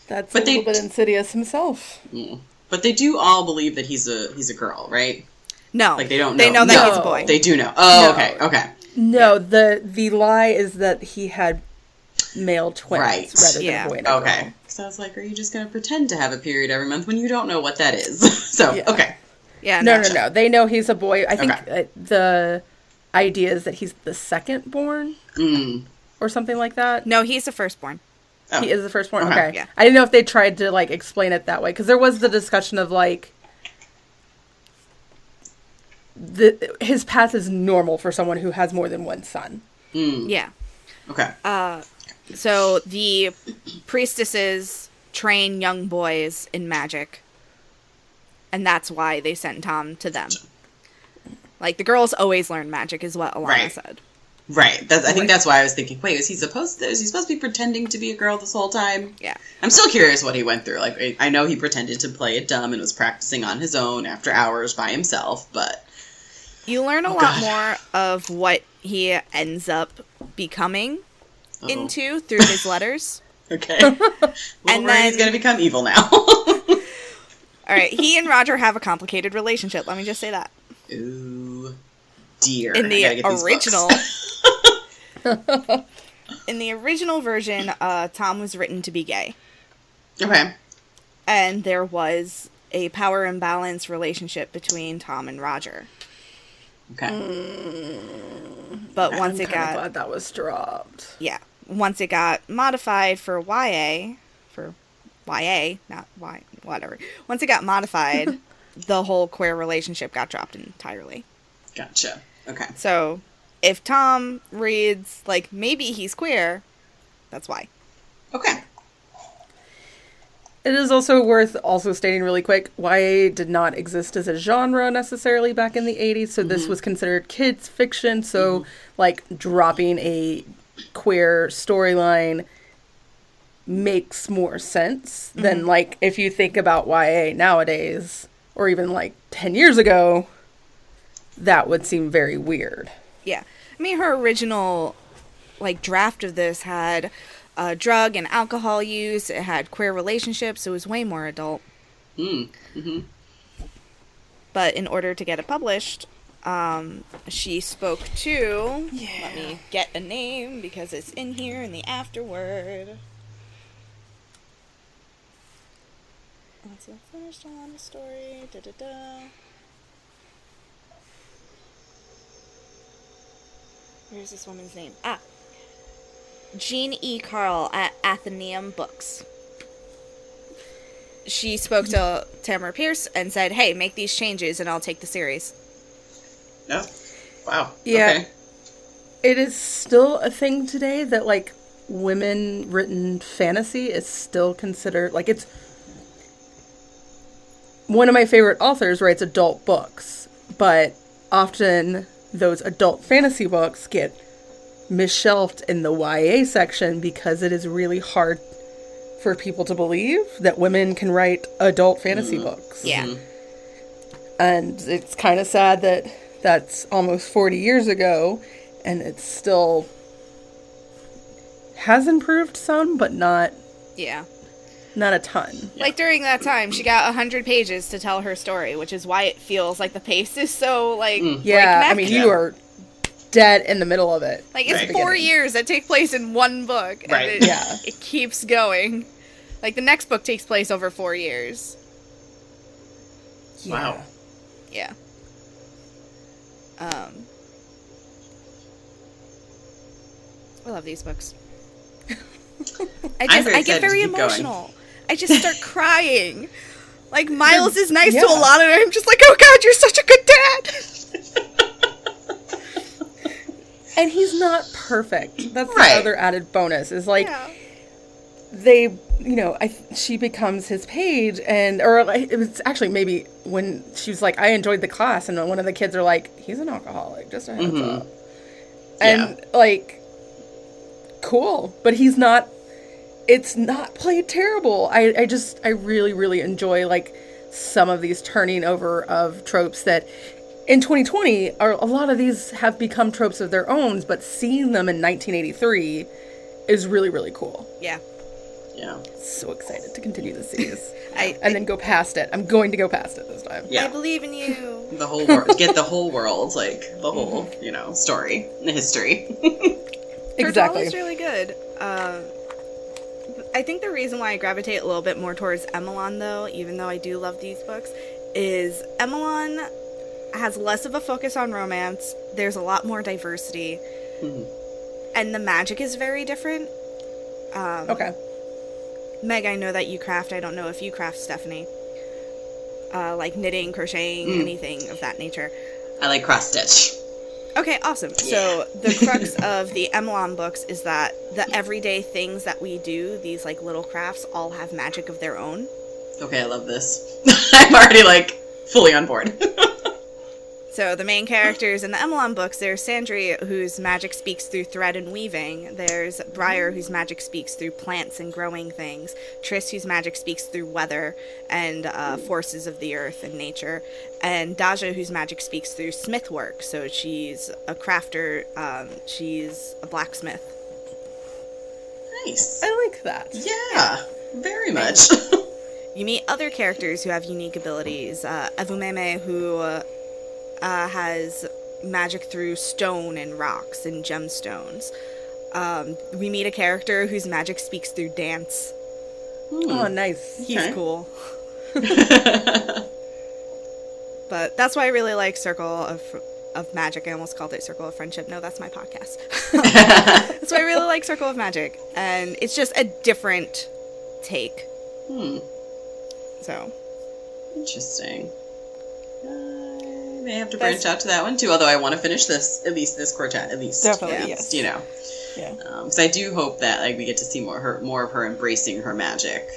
S2: That's
S1: But
S2: a
S1: they-
S2: little bit insidious himself.
S1: But they do all believe that he's a he's a girl, right?
S3: No,
S1: Like they don't Know.
S3: They
S1: know.
S3: know that
S2: No.
S3: he's a boy.
S1: They do know. Oh,
S2: No.
S1: okay, okay.
S2: No, the the lie is that he had male twins
S1: Right.
S2: rather than
S3: Yeah.
S2: a boy and a
S1: Okay.
S2: girl.
S1: So I was like, are you just going to pretend to have a period every month when you don't know what that is? so,
S2: Yeah.
S1: okay.
S3: yeah,
S2: No,
S1: Gotcha.
S2: no, no. They know he's a boy. I think
S1: Okay.
S2: uh, the idea is that he's the second born
S1: Mm.
S2: or something like that.
S3: no, he's the firstborn.
S1: Oh.
S2: He is the firstborn.
S1: Okay.
S2: Okay.
S3: Yeah.
S2: I didn't know if they tried to like explain it that way because there was the discussion of like the his path is normal for someone who has more than one son.
S1: Mm.
S3: Yeah.
S1: Okay.
S3: Uh, so the priestesses train young boys in magic, and that's why they sent Tom to them. Like the girls always learn magic, is what Alanna
S1: Right.
S3: said.
S1: Right. That's, I think that's why I was thinking, wait, is he supposed to, is he supposed to be pretending to be a girl this whole time?
S3: Yeah.
S1: I'm still curious what he went through. Like, I- I know he pretended to play it dumb and was practicing on his own after hours by himself, but
S3: You learn a
S1: Oh,
S3: lot
S1: God.
S3: more of what he ends up becoming
S1: oh.
S3: into through his letters.
S1: Okay. and
S3: then- he's
S1: going to become evil now.
S3: All right, he and Roger have a complicated relationship. Let me just say that.
S1: Ooh, dear.
S3: In the
S1: gotta get these
S3: original, in the original version, uh, Tom was written to be gay,
S1: okay.
S3: and there was a power imbalance relationship between Tom and Roger.
S1: Okay.
S3: But once
S2: I'm
S3: it got
S2: glad that was dropped.
S3: yeah, once it got modified for YA, for YA, not Y, whatever. Once it got modified, the whole queer relationship got dropped entirely.
S1: Gotcha. Okay.
S3: So, if Tom reads like maybe he's queer, that's why.
S1: Okay.
S2: It is also worth also stating really quick YA did not exist as a genre necessarily back in the 80s, so this mm-hmm. was considered kids fiction. So, mm-hmm. like, dropping a queer storyline makes more sense than, mm-hmm. like, if you think about YA nowadays, or even like 10 years ago, that would seem very weird.
S3: Yeah. I mean, her original like draft of this had uh, drug and alcohol use. It had queer relationships. It was way more adult.
S1: Mm. hmm
S3: But in order to get it published, um, she spoke to. Yeah. Let me get a name because it's in here in the afterword. Once I finished on the story, da da da. Where's this woman's name? Ah. Jean E. Karl at Atheneum Books. She spoke to Tamora Pierce and said, "Hey, make these changes, and I'll take the series."
S1: No. Wow.
S2: Yeah.
S1: Okay.
S2: It is still a thing today that like women written fantasy is still considered like it's one of my favorite authors writes adult books, but often those adult fantasy books get misshelved in the YA section because it is really hard for people to believe that women can write adult fantasy mm-hmm. books.
S3: Yeah. Mm-hmm.
S2: And it's kind of sad that that's almost 40 years ago and it still has improved some but not
S3: Yeah.
S2: Not a ton.
S3: Like during that time, she got 100 pages to tell her story, which is why it feels like the pace is so like
S2: Yeah, I mean you are dead in the middle of it.
S3: Like it's
S1: Right.
S3: four years that take place in one book, and
S1: Right.
S3: it,
S2: Yeah.
S3: it keeps going. Like the next book takes place over four years.
S1: Wow.
S3: Yeah. Um. I love these books. I just
S1: very
S3: I get very
S1: emotional. going.
S3: I just start crying. Like Miles is nice to
S2: Yeah.
S3: a lot, and I'm just like, oh god, you're such a good dad.
S2: And he's not perfect. That's
S1: Right.
S2: the other added bonus. Is like
S3: Yeah.
S2: they, you know, I she becomes his page, and or it was actually maybe when she was like, I enjoyed the class, and one of the kids are like, he's an alcoholic. Just a heads
S1: Mhm.
S2: up. And like, cool, but he's not. It's not played terrible. I I just I really really enjoy like some of these turning over of tropes that in 2020 are a lot of these have become tropes of their own but seeing them in 1983 is really really cool
S3: Yeah.
S1: Yeah.
S2: so excited to continue the series
S3: I
S2: and then go past it i'm going to go past it this time Yeah.
S3: I
S1: Yeah.
S3: believe in you.
S1: The whole world. Get the whole world, like the whole, you know, story, the history.
S3: Her
S2: exactly
S3: doll is really good. Uh, I think the reason why I gravitate a little bit more towards Emelan, though, even though I do love these books, is Emelan has less of a focus on romance. There's a lot more diversity,
S1: Mhm.
S3: and the magic is very different. Um,
S2: okay
S3: Meg, I know that you craft. I don't know if you craft, Stephanie. Uh, like knitting, crocheting,
S1: Mm.
S3: anything of that nature.
S1: I like cross stitch.
S3: Okay, awesome. So the crux of the Emelan books is that the everyday things that we do, these like little crafts, all have magic of their own.
S1: Okay, I love this. I'm already like fully on board.
S3: So the main characters in the Emelan books, there's Sandry, whose magic speaks through thread and weaving. There's Briar, whose magic speaks through plants and growing things. Triss, whose magic speaks through weather and uh, forces of the earth and nature. And Daja, whose magic speaks through smith work. So she's a crafter. Um, she's a blacksmith.
S1: nice.
S2: i like that
S1: Yeah, very much.
S3: You meet other characters who have unique abilities. Uh, Evumeimei, who uh, uh, has magic through stone and rocks and gemstones. Um, we meet a character whose magic speaks through dance.
S2: oh nice
S3: He's
S1: Okay.
S3: cool. But that's why I really like Circle of of Magic. I almost called it Circle of Friendship. No, that's my podcast. that's why I really like Circle of Magic, and it's just a different take.
S1: hmm,
S3: So
S1: interesting. May have to branch out to that one too. Although I want to finish this, at least this quartet, at least.
S2: Definitely,
S1: At
S2: yes.
S1: You know,
S2: yeah
S1: because I do hope that like we get to see more her, more of her embracing her magic.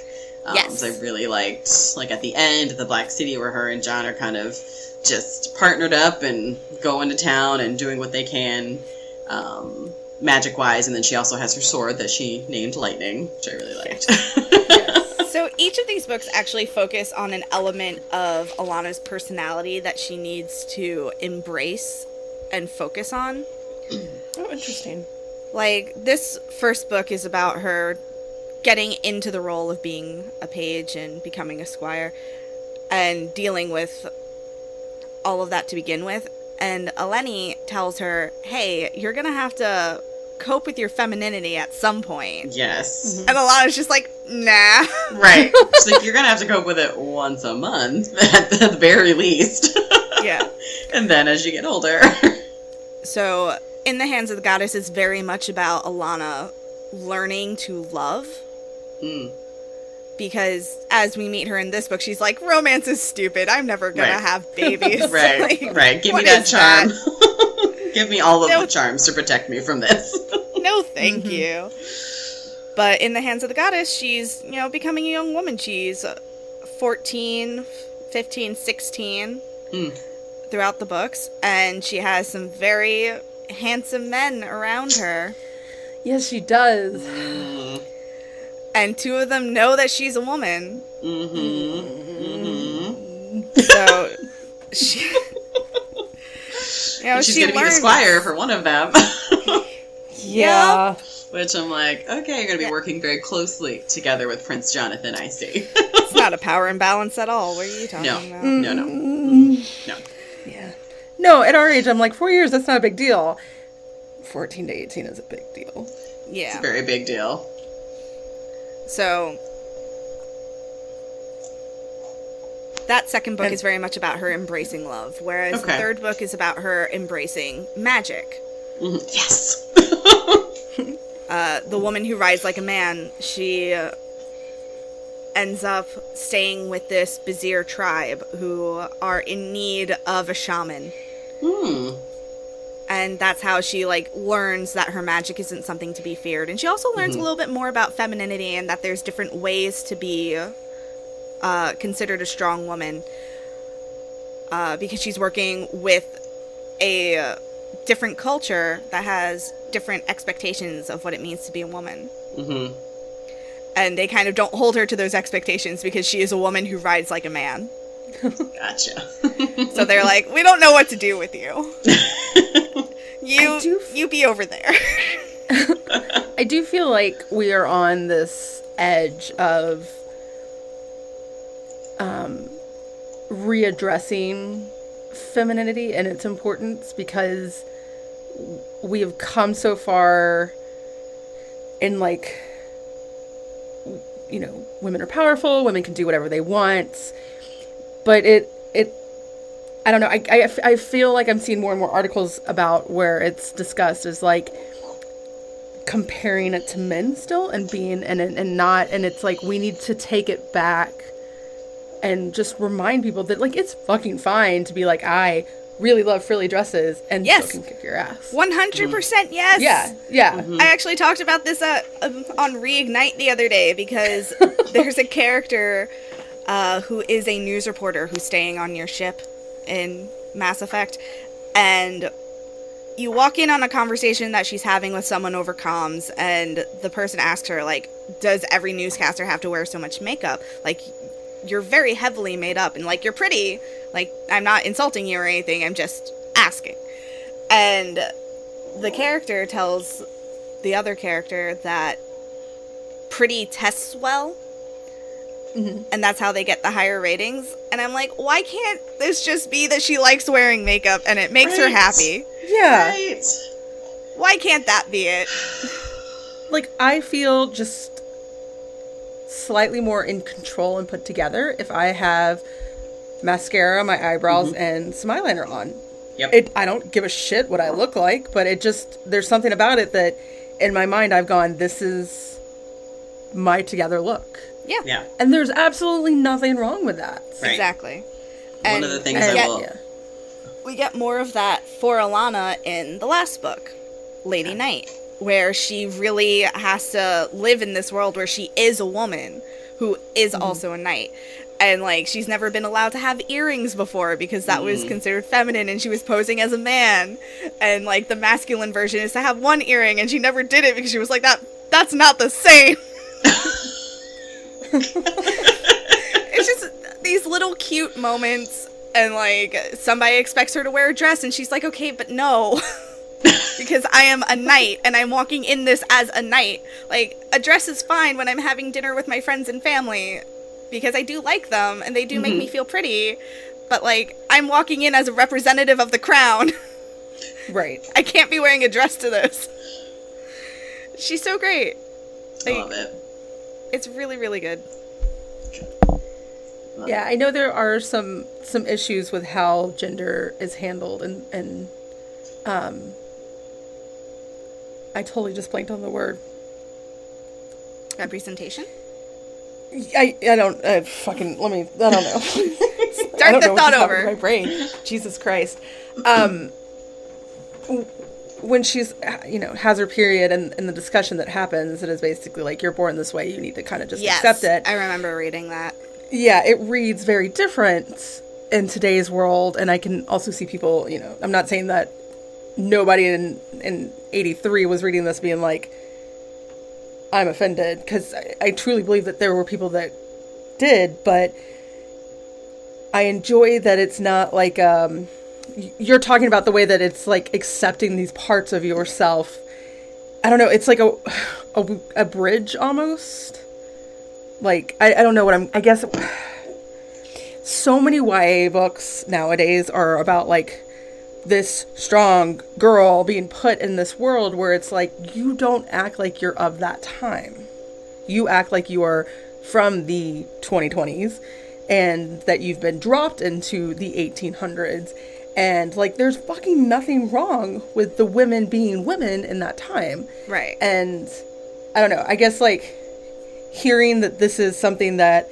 S1: Um,
S3: Yes.
S1: I really liked like at the end of the Black City where her and John are kind of just partnered up and going to town and doing what they can. Um, magic wise, and then she also has her sword that she named Lightning, which I really liked.
S3: So each of these books actually focus on an element of Alanna's personality that she needs to embrace and focus on.
S2: oh interesting
S3: Like this first book is about her getting into the role of being a page and becoming a squire and dealing with all of that to begin with. And Eleni tells her, "Hey, you're going to have to cope with your femininity at some point."
S1: yes.
S3: And Alanna's just like, "Nah."
S1: Right. She's like, you're gonna have to cope with it once a month at the very least.
S3: yeah.
S1: and then as you get older.
S3: So In the Hands of the Goddess is very much about Alanna learning to love.
S1: Mm.
S3: Because as we meet her in this book, she's like, romance is stupid. I'm never gonna
S1: Right.
S3: have babies.
S1: Right,
S3: Like,
S1: right. Give me
S3: that
S1: that
S3: is
S1: charm. Give me all of
S3: No.
S1: the charms to protect me from this.
S3: no thank you but in the hands of the goddess she's you know becoming a young woman she's uh, 14 15 16
S1: Hmm.
S3: throughout the books and she has some very handsome men around her
S2: Yes, she does.
S1: Mm.
S3: and two of them know that she's a woman
S1: Mm-hmm. Mm-hmm.
S3: so she know,
S1: She's
S3: she
S1: gonna be the squire for one of them.
S2: Yeah.
S1: Which I'm like, okay, you're gonna be working very closely together with Prince Jonathan, I see.
S3: It's not a power imbalance at all. What are you talking
S1: No.
S3: about?
S1: no, no.
S2: Mm,
S1: No.
S2: Yeah. No, at our age, I'm like, four years, that's not a big deal. 14 to 18 is a big deal.
S3: Yeah.
S1: It's a very big deal.
S3: So that second book
S2: And-
S3: is very much about her embracing love, whereas the third book is about her embracing magic.
S1: Mhm. Yes.
S3: Uh, the woman who rides like a man, she uh, ends up staying with this Bazhir tribe who are in need of a shaman.
S1: hmm.
S3: and that's how she like learns that her magic isn't something to be feared and she also learns a little bit more about femininity and that there's different ways to be uh, considered a strong woman uh, because she's working with a different culture that has different expectations of what it means to be a woman.
S1: Hmm
S3: and they kind of don't hold her to those expectations because she is a woman who rides like a man.
S1: Gotcha.
S3: so they're like we don't know what to do with you. You
S2: do f-
S3: you be over there.
S2: I do feel like we are on this edge of um, readdressing femininity and its importance because we have come so far in like you know women are powerful women can do whatever they want but it it I don't know. I, I, I feel like I'm seeing more and more articles about where it's discussed as like comparing it to men still and being and and not and it's like we need to take it back and just remind people that like it's fucking fine to be like I really love frilly dresses and
S3: Yes.
S2: still can kick your ass.
S3: 100% yes
S2: Yeah, yeah.
S3: I actually talked about this uh, um, on Reignite the other day because there's a character uh, who is a news reporter who's staying on your ship in Mass Effect, and you walk in on a conversation that she's having with someone over comms, and the person asks her, like, does every newscaster have to wear so much makeup? Like, you're very heavily made up, and like, you're pretty. Like, I'm not insulting you or anything, I'm just asking. And the character tells the other character that pretty tests well mm-hmm. and that's how they get the higher ratings and i'm like why can't this just be that she likes wearing makeup and it makes her happy
S2: Yeah.
S1: Right.
S3: why can't that be it
S2: Like I feel just slightly more in control and put together if I have mascara, my eyebrows, mm-hmm. and some eyeliner on.
S1: Yep.
S2: It I don't give a shit what I look like, but it just there's something about it that in my mind I've gone, this is my together look.
S3: yeah,
S1: yeah.
S2: And there's absolutely nothing wrong with that.
S1: Right.
S3: exactly
S1: One
S3: and
S1: of the things I
S3: get,
S1: will.
S2: Yeah.
S3: we get more of that for alanna in the last book lady Knight, where she really has to live in this world where she is a woman who is mm-hmm. also a knight. And like she's never been allowed to have earrings before because that was mm-hmm. considered feminine and she was posing as a man. And like the masculine version is to have one earring and she never did it because she was like that that's not the same. It's just these little cute moments and like somebody expects her to wear a dress and she's like okay but no because i am a knight and i'm walking in this as a knight. Like a dress is fine when i'm having dinner with my friends and family because i do like them and they do make me feel pretty. But like i'm walking in as a representative of the crown.
S2: Right.
S3: i can't be wearing a dress to this. She's so great.
S1: I love it.
S3: it's really really good.
S1: Love
S2: Yeah, I know there are some some issues with how gender is handled and and um I totally just blanked on the word.
S3: Representation?
S2: I, I don't I fucking let me I don't know.
S3: Start
S2: don't
S3: the
S2: know
S3: thought over.
S2: My brain. Jesus Christ. Um when she's you know has her period and, and the discussion that happens it is basically like you're born this way you need to kind of just
S3: Yes.
S2: accept it
S3: I remember reading that.
S2: yeah, it reads very different in today's world, and I can also see people. You know, I'm not saying that nobody in in '83 was reading this being like, "I'm offended," because I, I truly believe that there were people that did, but I enjoy that it's not like um, you're talking about the way that it's like accepting these parts of yourself. I don't know. It's like a a, a bridge almost like I, I don't know what I'm I guess so many YA books nowadays are about like this strong girl being put in this world where it's like you don't act like you're of that time. You act like you are from the 2020s and that you've been dropped into the 1800s and like there's fucking nothing wrong with the women being women in that time.
S3: Right.
S2: And I don't know, I guess like hearing that this is something that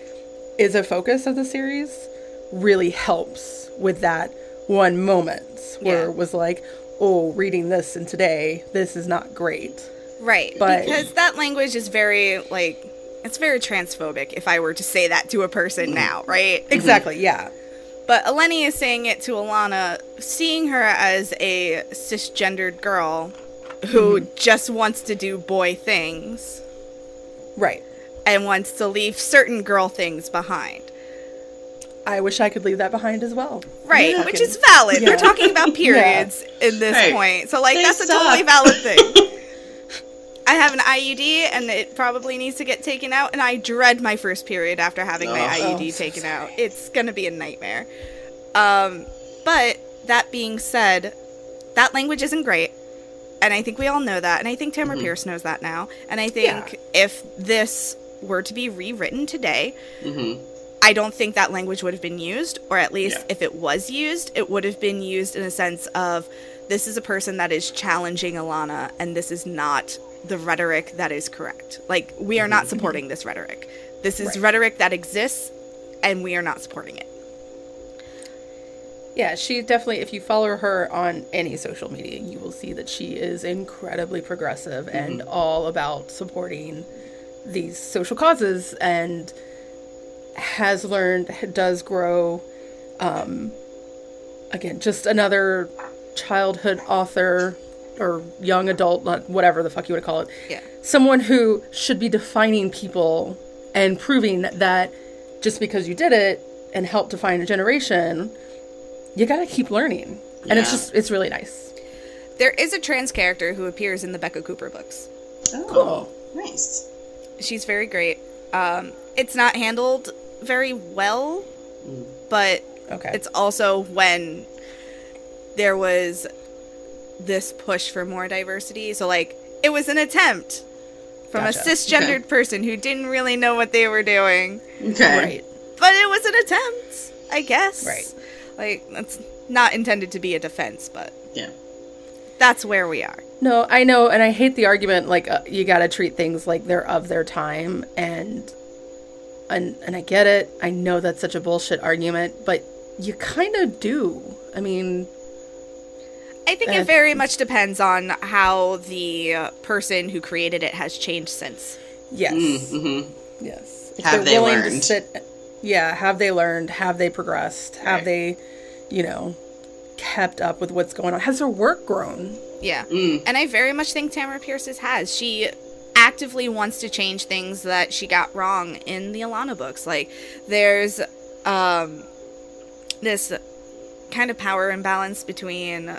S2: is a focus of the series really helps with that one moment where
S3: Yeah.
S2: it was like, oh, reading this and today, this is not great.
S3: Right.
S2: But-
S3: because that language is very like it's very transphobic if I were to say that to a person mm-hmm. now, right? Mm-hmm.
S2: Exactly, yeah.
S3: But Eleni is saying it to Alanna, seeing her as a cisgendered girl who mm-hmm. just wants to do boy things
S2: Right.
S3: and wants to leave certain girl things behind.
S2: I wish I could leave that behind as well.
S3: Right,
S2: Yeah.
S3: which is valid.
S2: Yeah.
S3: We're talking about periods in this
S1: Right.
S3: point. So like
S1: They
S3: that's a totally valid thing. I have an IUD and it probably needs to get taken out and I dread my first period after having my
S1: Oh.
S3: IUD
S2: Oh,
S3: taken
S2: sorry.
S3: out. It's going to be a nightmare. Um but that being said, that language isn't great. And I think we all know that. And I think Tamora Pierce knows that now. And I think
S2: Yeah.
S3: if this were to be rewritten today,
S1: hmm
S3: I don't think that language would have been used, or at least
S1: Yeah.
S3: if it was used, it would have been used in a sense of this is a person that is challenging Alanna, and this is not the rhetoric that is correct. Like, we are not mm-hmm. supporting this rhetoric. This is
S2: Right.
S3: rhetoric that exists, and we are not supporting it.
S2: Yeah, she definitely, if you follow her on any social media, you will see that she is incredibly progressive and mm-hmm. all about supporting these social causes and has learned, does grow. Um, again, just another childhood author or young adult, whatever the fuck you would call it.
S3: Yeah.
S2: Someone who should be defining people and proving that just because you did it and helped define a generation, you gotta keep learning. And it's just, it's really nice.
S3: There is a trans character who appears in the Beka Cooper books.
S1: Oh,
S2: Cool.
S1: nice.
S3: She's very great. Um, it's not handled very well, but
S2: Okay.
S3: it's also when there was this push for more diversity. So, like, it was an attempt from
S2: Gotcha.
S3: a cisgendered
S1: Okay.
S3: person who didn't really know what they were doing,
S1: Okay.
S2: right.
S3: but it was an attempt, I guess.
S2: Right.
S3: Like, that's not intended to be a defense, but
S1: Yeah.
S3: that's where we are.
S2: No, I know, and I hate the argument like uh, you got to treat things like they're of their time, and and and I get it. I know that's such a bullshit argument, but you kind of do. I mean,
S3: I think
S2: Uh,
S3: it very much depends on how the uh, person who created it has changed since.
S2: yes,
S1: Mm-hmm.
S2: yes. If
S1: Have
S2: they're willing
S1: learned?
S2: To sit, yeah, have they learned? Have they progressed? Have
S1: Right.
S2: they, you know, kept up with what's going on? Has their work grown?
S3: Yeah.
S1: Mm.
S3: And I very much think Tamora Pierce's has. She actively wants to change things that she got wrong in the Alanna books. Like there's um this kind of power imbalance between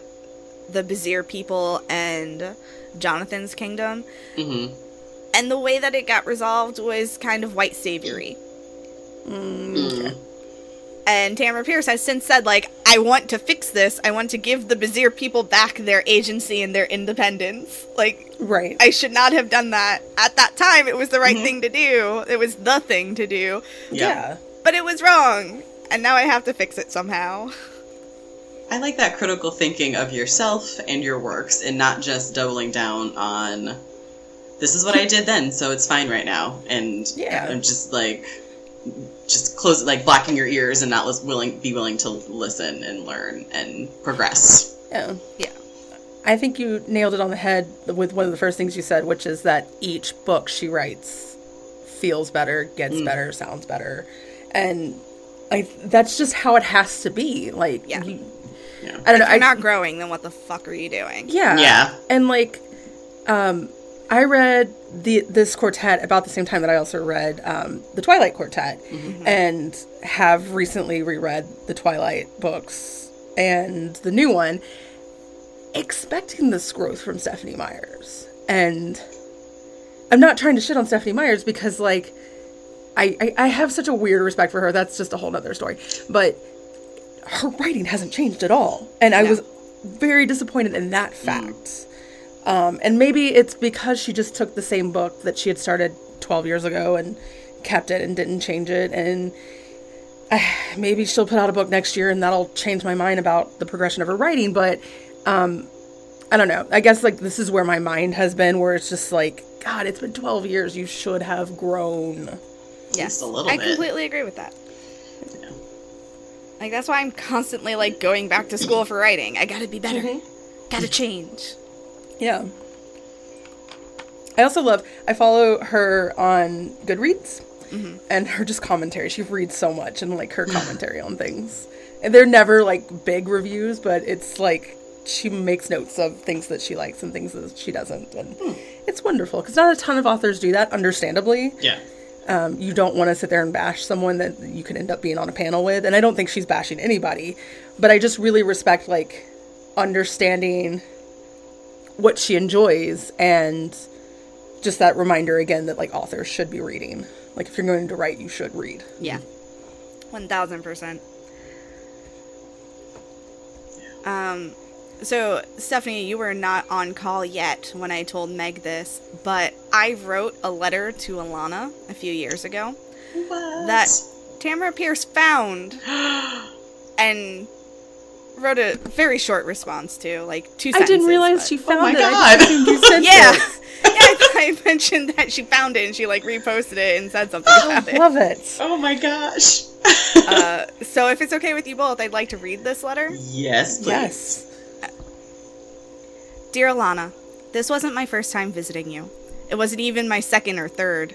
S3: the Bazhir people and Jonathan's kingdom.
S1: hmm
S3: And the way that it got resolved was kind of white saviory.
S1: Mm.
S3: And Tamora Pierce has since said, like, I want to fix this. I want to give the Bazhir people back their agency and their independence. Like,
S2: Right.
S3: I should not have done that. At that time, it was the right
S1: Mhm.
S3: thing to do. It was the thing to do.
S1: Yeah.
S2: yeah.
S3: But it was wrong. And now I have to fix it somehow.
S1: I like that critical thinking of yourself and your works and not just doubling down on this is what I did then, so it's fine right now. And
S2: Yeah.
S1: I'm just like just close like blocking your ears and not lis- willing be willing to listen and learn and progress.
S2: Yeah.
S3: Yeah.
S2: I think you nailed it on the head with one of the first things you said, which is that each book she writes feels better, gets better, sounds better. And I that's just how it has to be. Like
S3: Yeah.
S2: you-
S1: Yeah.
S2: I don't know.
S3: If you're
S2: I,
S3: not growing, then what the fuck are you doing?
S2: Yeah.
S1: Yeah.
S2: And like, um, I read the this quartet about the same time that I also read um, the Twilight Quartet, and have recently reread the Twilight books and the new one, expecting this growth from Stephenie Meyers. And I'm not trying to shit on Stephenie Meyers because like. I, I, I have such a weird respect for her. That's just a whole nother story. But her writing hasn't changed at all. And I
S3: No.
S2: was very disappointed in that fact. Um, and maybe it's because she just took the same book that she had started 12 years ago and kept it and didn't change it. And uh, maybe she'll put out a book next year and that'll change my mind about the progression of her writing. But um, I don't know. I guess like this is where my mind has been, where it's just like, God, it's been 12 years. You should have grown.
S3: Yes,
S1: a little
S3: I
S1: bit.
S3: completely agree with that. Like that's why I'm constantly like going back to school for writing. I gotta be better.
S1: Mm-hmm.
S3: Gotta change.
S2: Yeah. I also love, I follow her on Goodreads and her just commentary. She reads so much and like her commentary on things. And they're never like big reviews, but it's like she makes notes of things that she likes and things that she doesn't. And it's wonderful because not a ton of authors do that, understandably.
S1: Yeah.
S2: Um, you don't want to sit there and bash someone that you could end up being on a panel with. And I don't think she's bashing anybody, but I just really respect like understanding what she enjoys and just that reminder again that like authors should be reading. Like if you're going to write, you should read.
S3: Yeah. One thousand percent. Um so Stephanie, you were not on call yet when I told Meg this, but I wrote a letter to Alanna a few years ago
S1: What?
S3: that Tamora Pierce found and wrote a very short response to, like two
S2: I didn't realize
S3: but-
S2: she found
S1: my
S2: it. I
S1: God.
S2: just assumed you sent
S3: Yeah.
S2: it.
S3: yeah, I, thought I mentioned that she found it and she like reposted it and said something about it.
S2: I love it.
S1: Oh my gosh.
S3: Uh, so if it's okay with you both, I'd like to read this letter.
S1: yes, please.
S2: Yes.
S3: Dear Alanna, this wasn't my first time visiting you. It wasn't even my second or third.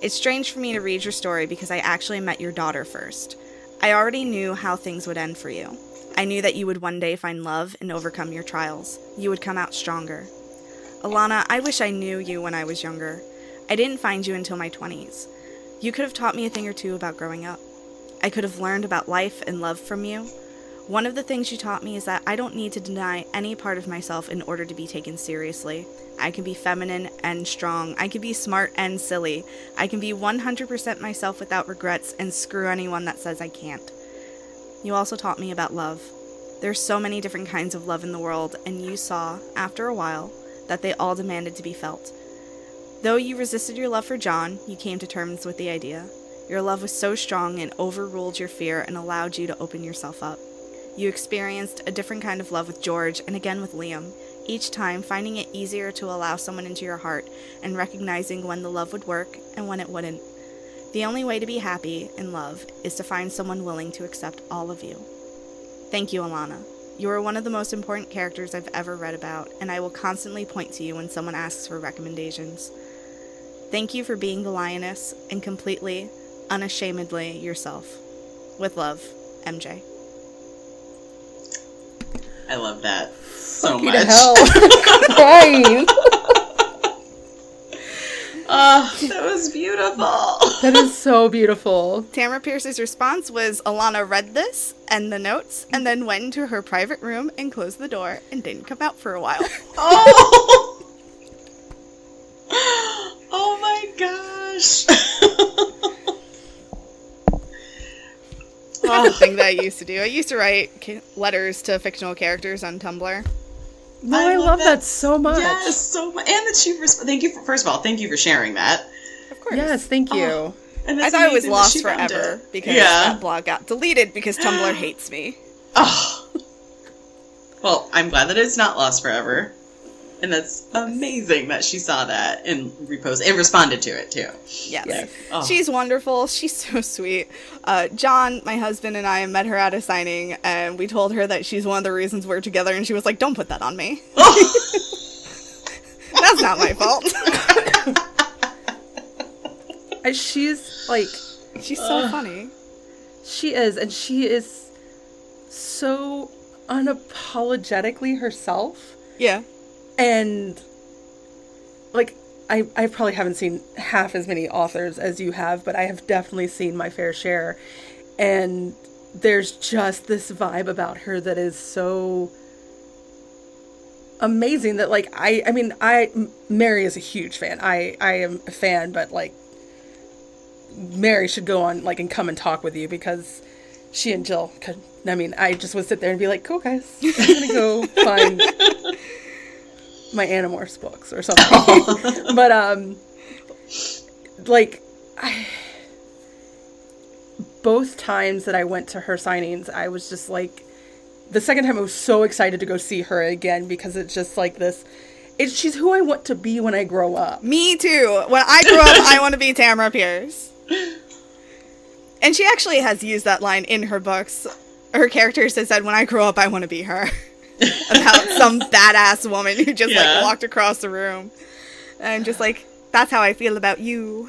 S3: It's strange for me to read your story because I actually met your daughter first. I already knew how things would end for you. I knew that you would one day find love and overcome your trials. You would come out stronger. Alanna, I wish I knew you when I was younger. I didn't find you until my 20s. You could have taught me a thing or two about growing up. I could have learned about life and love from you. One of the things you taught me is that I don't need to deny any part of myself in order to be taken seriously. I can be feminine and strong. I can be smart and silly. I can be 100% myself without regrets and screw anyone that says I can't. You also taught me about love. There's so many different kinds of love in the world, and you saw, after a while, that they all demanded to be felt. Though you resisted your love for John, you came to terms with the idea. Your love was so strong and overruled your fear and allowed you to open yourself up. You experienced a different kind of love with George and again with Liam, each time finding it easier to allow someone into your heart and recognizing when the love would work and when it wouldn't. The only way to be happy in love is to find someone willing to accept all of you. Thank you, Alanna. You are one of the most important characters I've ever read about, and I will constantly point to you when someone asks for recommendations. Thank you for being the lioness and completely, unashamedly yourself. With love, MJ.
S1: I love that so
S2: Fuck you
S1: much.
S2: to hell. I'm crying.
S1: Oh, that was beautiful.
S2: That is so beautiful.
S3: Tamora Pierce's response was Alanna read this and the notes and then went into her private room and closed the door and didn't come out for a while.
S1: Oh. oh my gosh.
S3: That's a thing that I used to do. I used to write letters to fictional characters on Tumblr.
S2: No,
S1: I
S2: I,
S1: love
S2: love,
S1: that.
S2: that. so much.
S1: yes, so much. And that she res- thank you for first of all, thank you for sharing that.
S3: Of course.
S2: Yes, thank you.
S1: Oh. And
S3: I thought it was lost forever
S1: it.
S3: because
S1: yeah.
S3: that blog got deleted because Tumblr hates me.
S1: Oh. Well, I'm glad that it's not lost forever. And that's amazing that she saw that and reposted and responded to it too.
S3: Yes.
S2: Yes.
S1: Oh.
S3: She's wonderful. She's so sweet. Uh, John, my husband, and I met her at a signing, and we told her that she's one of the reasons we're together, and she was like, Don't put that on me. That's not my fault.
S2: And she's like,
S3: she's so funny.
S2: she is, and she is so unapologetically herself.
S3: Yeah.
S2: And like I, I probably haven't seen half as many authors as you have, but I have definitely seen my fair share. And there's just this vibe about her that is so amazing that like I I mean I Mary is a huge fan. I I am a fan, but like Mary should go on like and come and talk with you because she and Jill could I mean, I just would sit there and be like, "Cool guys, I'm gonna go find my Animorphs books or something. but um, like, I, both times that I went to her signings, I was just like, the second time I was so excited to go see her again because it's just like this. It's she's who I want to be when I grow up.
S3: Me too. When I grow up, I want to be Tamora Pierce. And she actually has used that line in her books. Her characters has said, "When I grow up, I want to be her." About some badass woman who just
S1: Yeah.
S3: like walked across the room, and just like that's how I feel about you.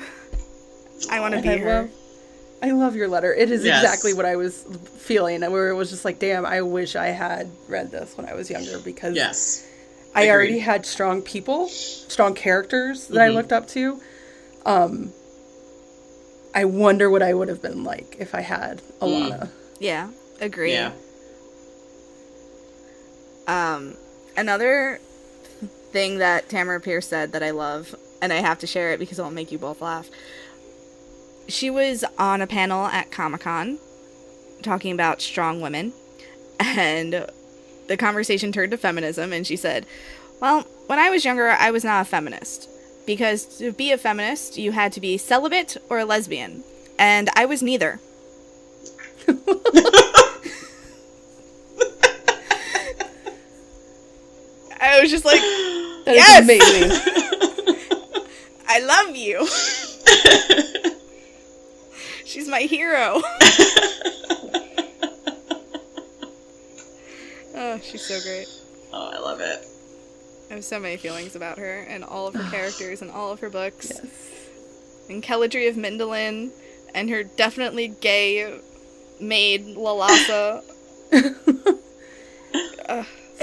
S3: I want to
S2: And
S3: be
S2: I
S3: her.
S2: love, I love your letter. It is
S1: Yes.
S2: exactly what I was feeling, and where it was just like, damn, I wish I had read this when I was younger because
S1: Yes.
S2: I
S1: Agreed.
S2: already had strong people, strong characters that I
S1: Mhm.
S2: looked up to. Um, I wonder what I would have been like if I had Alanna.
S3: Yeah, agree.
S1: Yeah.
S3: Um, another thing that Tamora Pierce said that I love, and I have to share it because it'll make you both laugh. She was on a panel at Comic Con talking about strong women, and the conversation turned to feminism, and she said, Well, when I was younger, I was not a feminist. Because to be a feminist, you had to be celibate or a lesbian. And I was neither. I was just like,
S2: That is
S3: Yes!
S2: amazing.
S3: I love you. She's my hero. oh, she's so great.
S1: Oh, I love it.
S3: I have so many feelings about her and all of her characters and all of her books.
S2: yes.
S3: And Keladry of Mindelan and her definitely gay maid Lalasa.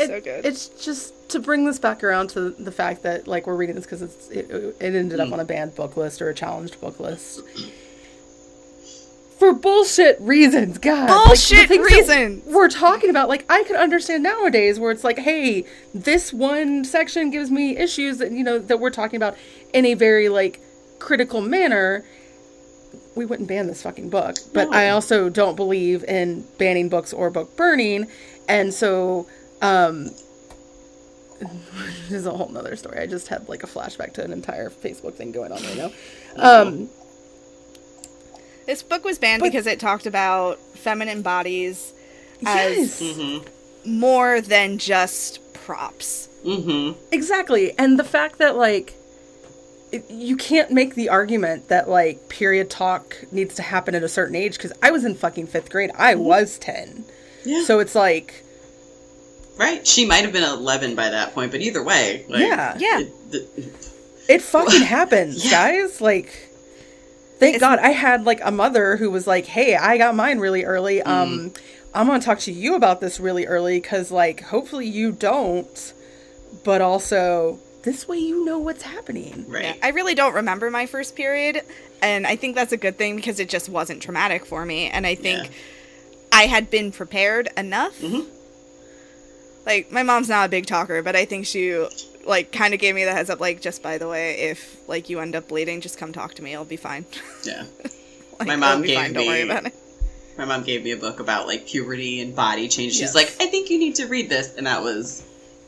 S3: Ugh, so good.
S2: It's just to bring this back around to the fact that like we're reading this because it's it, it ended up mm. on a banned book list or a challenged book list for bullshit reasons. God, like,
S3: Bullshit
S2: things
S3: reasons!
S2: we're talking about. Like I could understand nowadays where it's like, hey, this one section gives me issues that you know that we're talking about in a very like critical manner. We wouldn't ban this fucking book, but
S1: No.
S2: I also don't believe in banning books or book burning, and so um this is a whole nother story. I just had like a flashback to an entire Facebook thing going on right now. Um,
S3: this book was banned
S2: But-
S3: because it talked about feminine bodies
S2: yes,
S3: as
S1: Mm-hmm.
S3: more than just props.
S1: Mm-hmm.
S2: exactly. And the fact that like it- you can't make the argument that like period talk needs to happen at a certain age because I was in fucking fifth grade. I was ten,
S1: Yeah.
S2: so it's like
S1: right. She might have been 11 by that point, but either way. Like,
S2: Yeah.
S3: Yeah.
S1: it- the-
S2: it fucking happens,
S1: Yeah.
S2: guys. Like, thank
S3: It's-
S2: God I had like a mother who was like, "Hey, I got mine really early.
S1: Mm.
S2: Um, I'm gonna talk to you about this really early because like hopefully you don't, but also this way you know what's happening."
S1: right.
S3: Yeah, I really don't remember my first period, and I think that's a good thing because it just wasn't traumatic for me. And I think
S1: Yeah.
S3: I had been prepared enough.
S1: Mhm.
S3: Like my mom's not a big talker, but I think she like kind of gave me the heads up. Like, just by the way, if like you end up bleeding, just come talk to me. I'll be fine.
S1: Yeah.
S3: Like,
S1: My mom gave
S3: fine, Don't worry
S1: me-
S3: about it.
S1: My mom gave me a book about like puberty and body change. She's
S2: Yes.
S1: like, I think you need to read this, and that was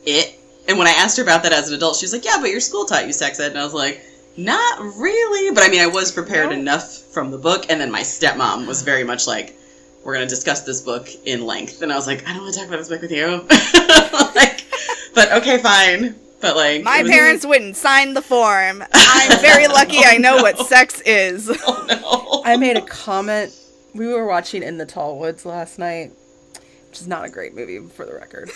S1: it. And when I asked her about that as an adult, she was like, Yeah, but your school taught you sex ed, and I was like, Not really, but I mean, I was prepared
S2: No.
S1: enough from the book. And then my stepmom was very much like, we're going to discuss this book in length. And I was like, I don't want to talk about this book with you. like, but okay, fine. But like,
S3: My
S1: it was-
S3: parents wouldn't sign the form. I'm very oh, lucky I know what sex is.
S1: Oh no.
S2: I made a comment. We were watching In the Tall Woods last night, which is not a great movie for the record.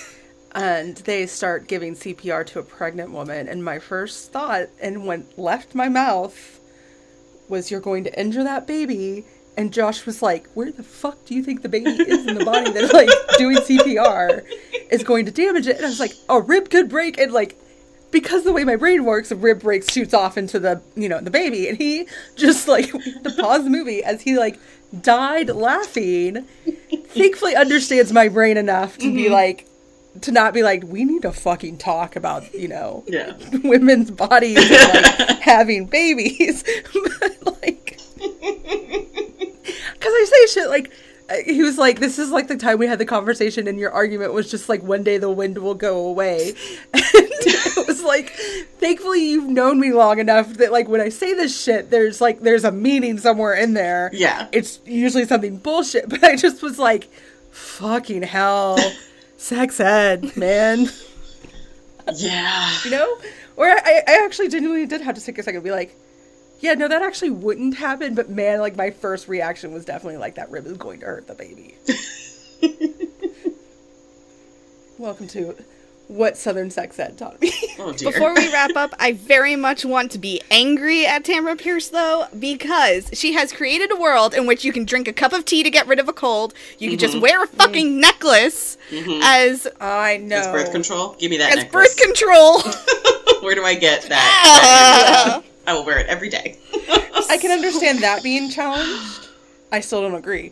S2: And they start giving CPR to a pregnant woman, and my first thought and went left my mouth was, "You're going to injure that baby." And Josh was like, "Where the fuck do you think the baby is in the body that like doing CPR is going to damage it?" And I was like, "A rib could break," and like because the way my brain works, a rib breaks shoots off into the you know the baby, and he just like to pause the movie as he like died laughing. Thankfully, understands my brain enough to be mm-hmm. like to not be like we need to fucking talk about you know
S1: Yeah.
S2: women's bodies and, like having babies, but like because I say shit like. uh, He was like, "This is like the time we had the conversation, and your argument was just like one day the wind will go away." And it was like, thankfully you've known me long enough that like when I say this shit, there's like there's a meaning somewhere in there.
S1: Yeah.
S2: it's usually something bullshit, but I just was like, "Fucking hell, sex ed, man."
S1: Yeah.
S2: you know? Or I, I actually genuinely did have to take a second and be like, yeah, no, that actually wouldn't happen, but man, like my first reaction was definitely like that rib is going to hurt the baby. Welcome to what Southern sex ed taught me.
S1: Oh.
S3: Before we wrap up, I very much want to be angry at Tamora Pierce, though, because she has created a world in which you can drink a cup of tea to get rid of a cold. You can just mm-hmm. wear a mm-hmm. fucking necklace mm-hmm. as
S2: I know.
S1: As birth control, give me that
S3: as
S1: necklace.
S3: birth control.
S1: Where do I get that? that necklace? I will wear it every day.
S2: I can understand that being challenged. I still don't agree.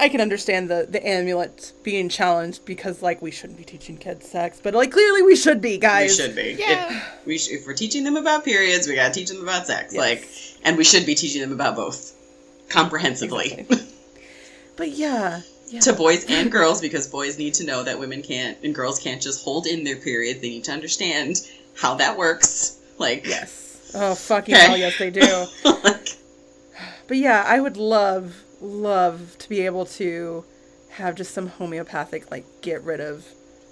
S2: I can understand the the amulet being challenged because like we shouldn't be teaching kids sex, but like clearly we should be, guys.
S1: We should be.
S3: Yeah.
S1: If, we sh- if we're teaching them about periods, we gotta teach them about sex.
S2: Yes.
S1: Like, and we should be teaching them about both comprehensively
S2: Exactly. But yeah, yeah.
S1: to boys and girls because boys need to know that women can't and girls can't just hold in their periods. They need to understand how that works. Like,
S2: Yes. Oh fucking
S1: Okay.
S2: hell, yes they do. But yeah, I would love, love to be able to have just some homeopathic, like get rid of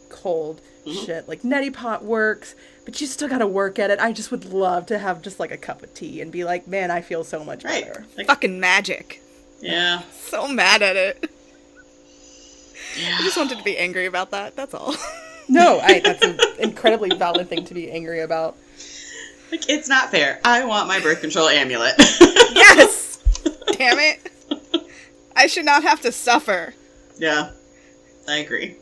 S2: cold
S1: Mm-hmm.
S2: shit. Like neti pot works, but you still gotta work at it. I just would love to have just like a cup of tea and be like, man, I feel so much
S1: right?
S2: better.
S1: Like,
S3: fucking magic.
S1: yeah,
S3: So mad at it.
S1: yeah.
S3: I just wanted to be angry about that. That's all.
S2: No, I, that's an incredibly valid thing to be angry about.
S1: Like, it's not fair. I want my birth control amulet.
S3: yes. Damn it. I should not have to suffer.
S1: Yeah, I agree.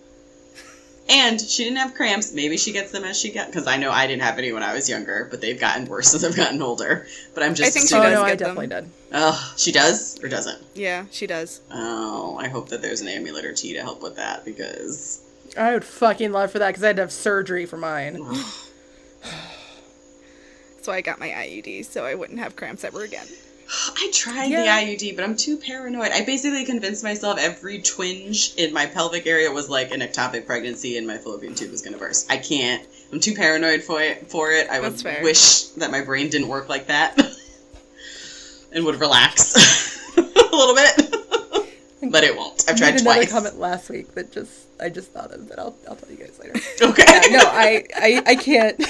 S1: And she didn't have cramps. Maybe she gets them as she got. Because I know I didn't have any when I was younger, but they've gotten worse as I've gotten older. But I'm just.
S3: I think she
S2: oh
S3: does
S2: no, I
S3: get them.
S2: definitely did.
S1: Oh, she does or doesn't.
S3: Yeah, she does.
S1: Oh, I hope that there's an amulet or tea to help with that because
S2: I would fucking love for that because I had to have surgery for mine.
S3: That's why I got my IUD, so I wouldn't have cramps ever again.
S1: I tried
S2: Yeah.
S1: the IUD, but I'm too paranoid. I basically convinced myself every twinge in my pelvic area was like an ectopic pregnancy and my fallopian tube was going to burst. I can't. I'm too paranoid for it. For it, I would
S3: fair.
S1: wish that my brain didn't work like that and would relax a little bit. but it won't. I've tried
S2: made another
S1: twice.
S2: comment last week that just I just thought of, but I'll I'll tell you guys later.
S1: Okay.
S2: Yeah, no, I, I, I can't.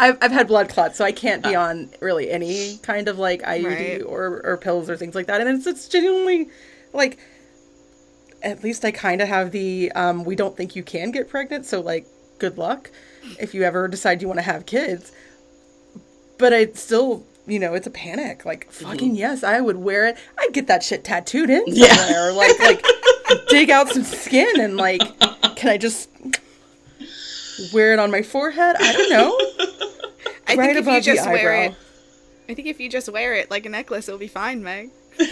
S2: I've, I've had blood clots, so I can't be on really any kind of like IUD
S3: Right.
S2: or, or pills or things like that. And it's, it's genuinely like, at least I kind of have the um, we don't think you can get pregnant, so like, good luck if you ever decide you want to have kids. But I still, you know, it's a panic. Like, fucking yes, I would wear it. I'd get that shit tattooed in
S1: Yeah.
S2: somewhere. Like, like dig out some skin and like, can I just wear it on my forehead? I don't know.
S3: I
S2: Right
S3: think if you
S2: above the
S3: just wear
S2: eyebrow.
S3: it, I think if you just wear it like a necklace, it'll be fine, Meg.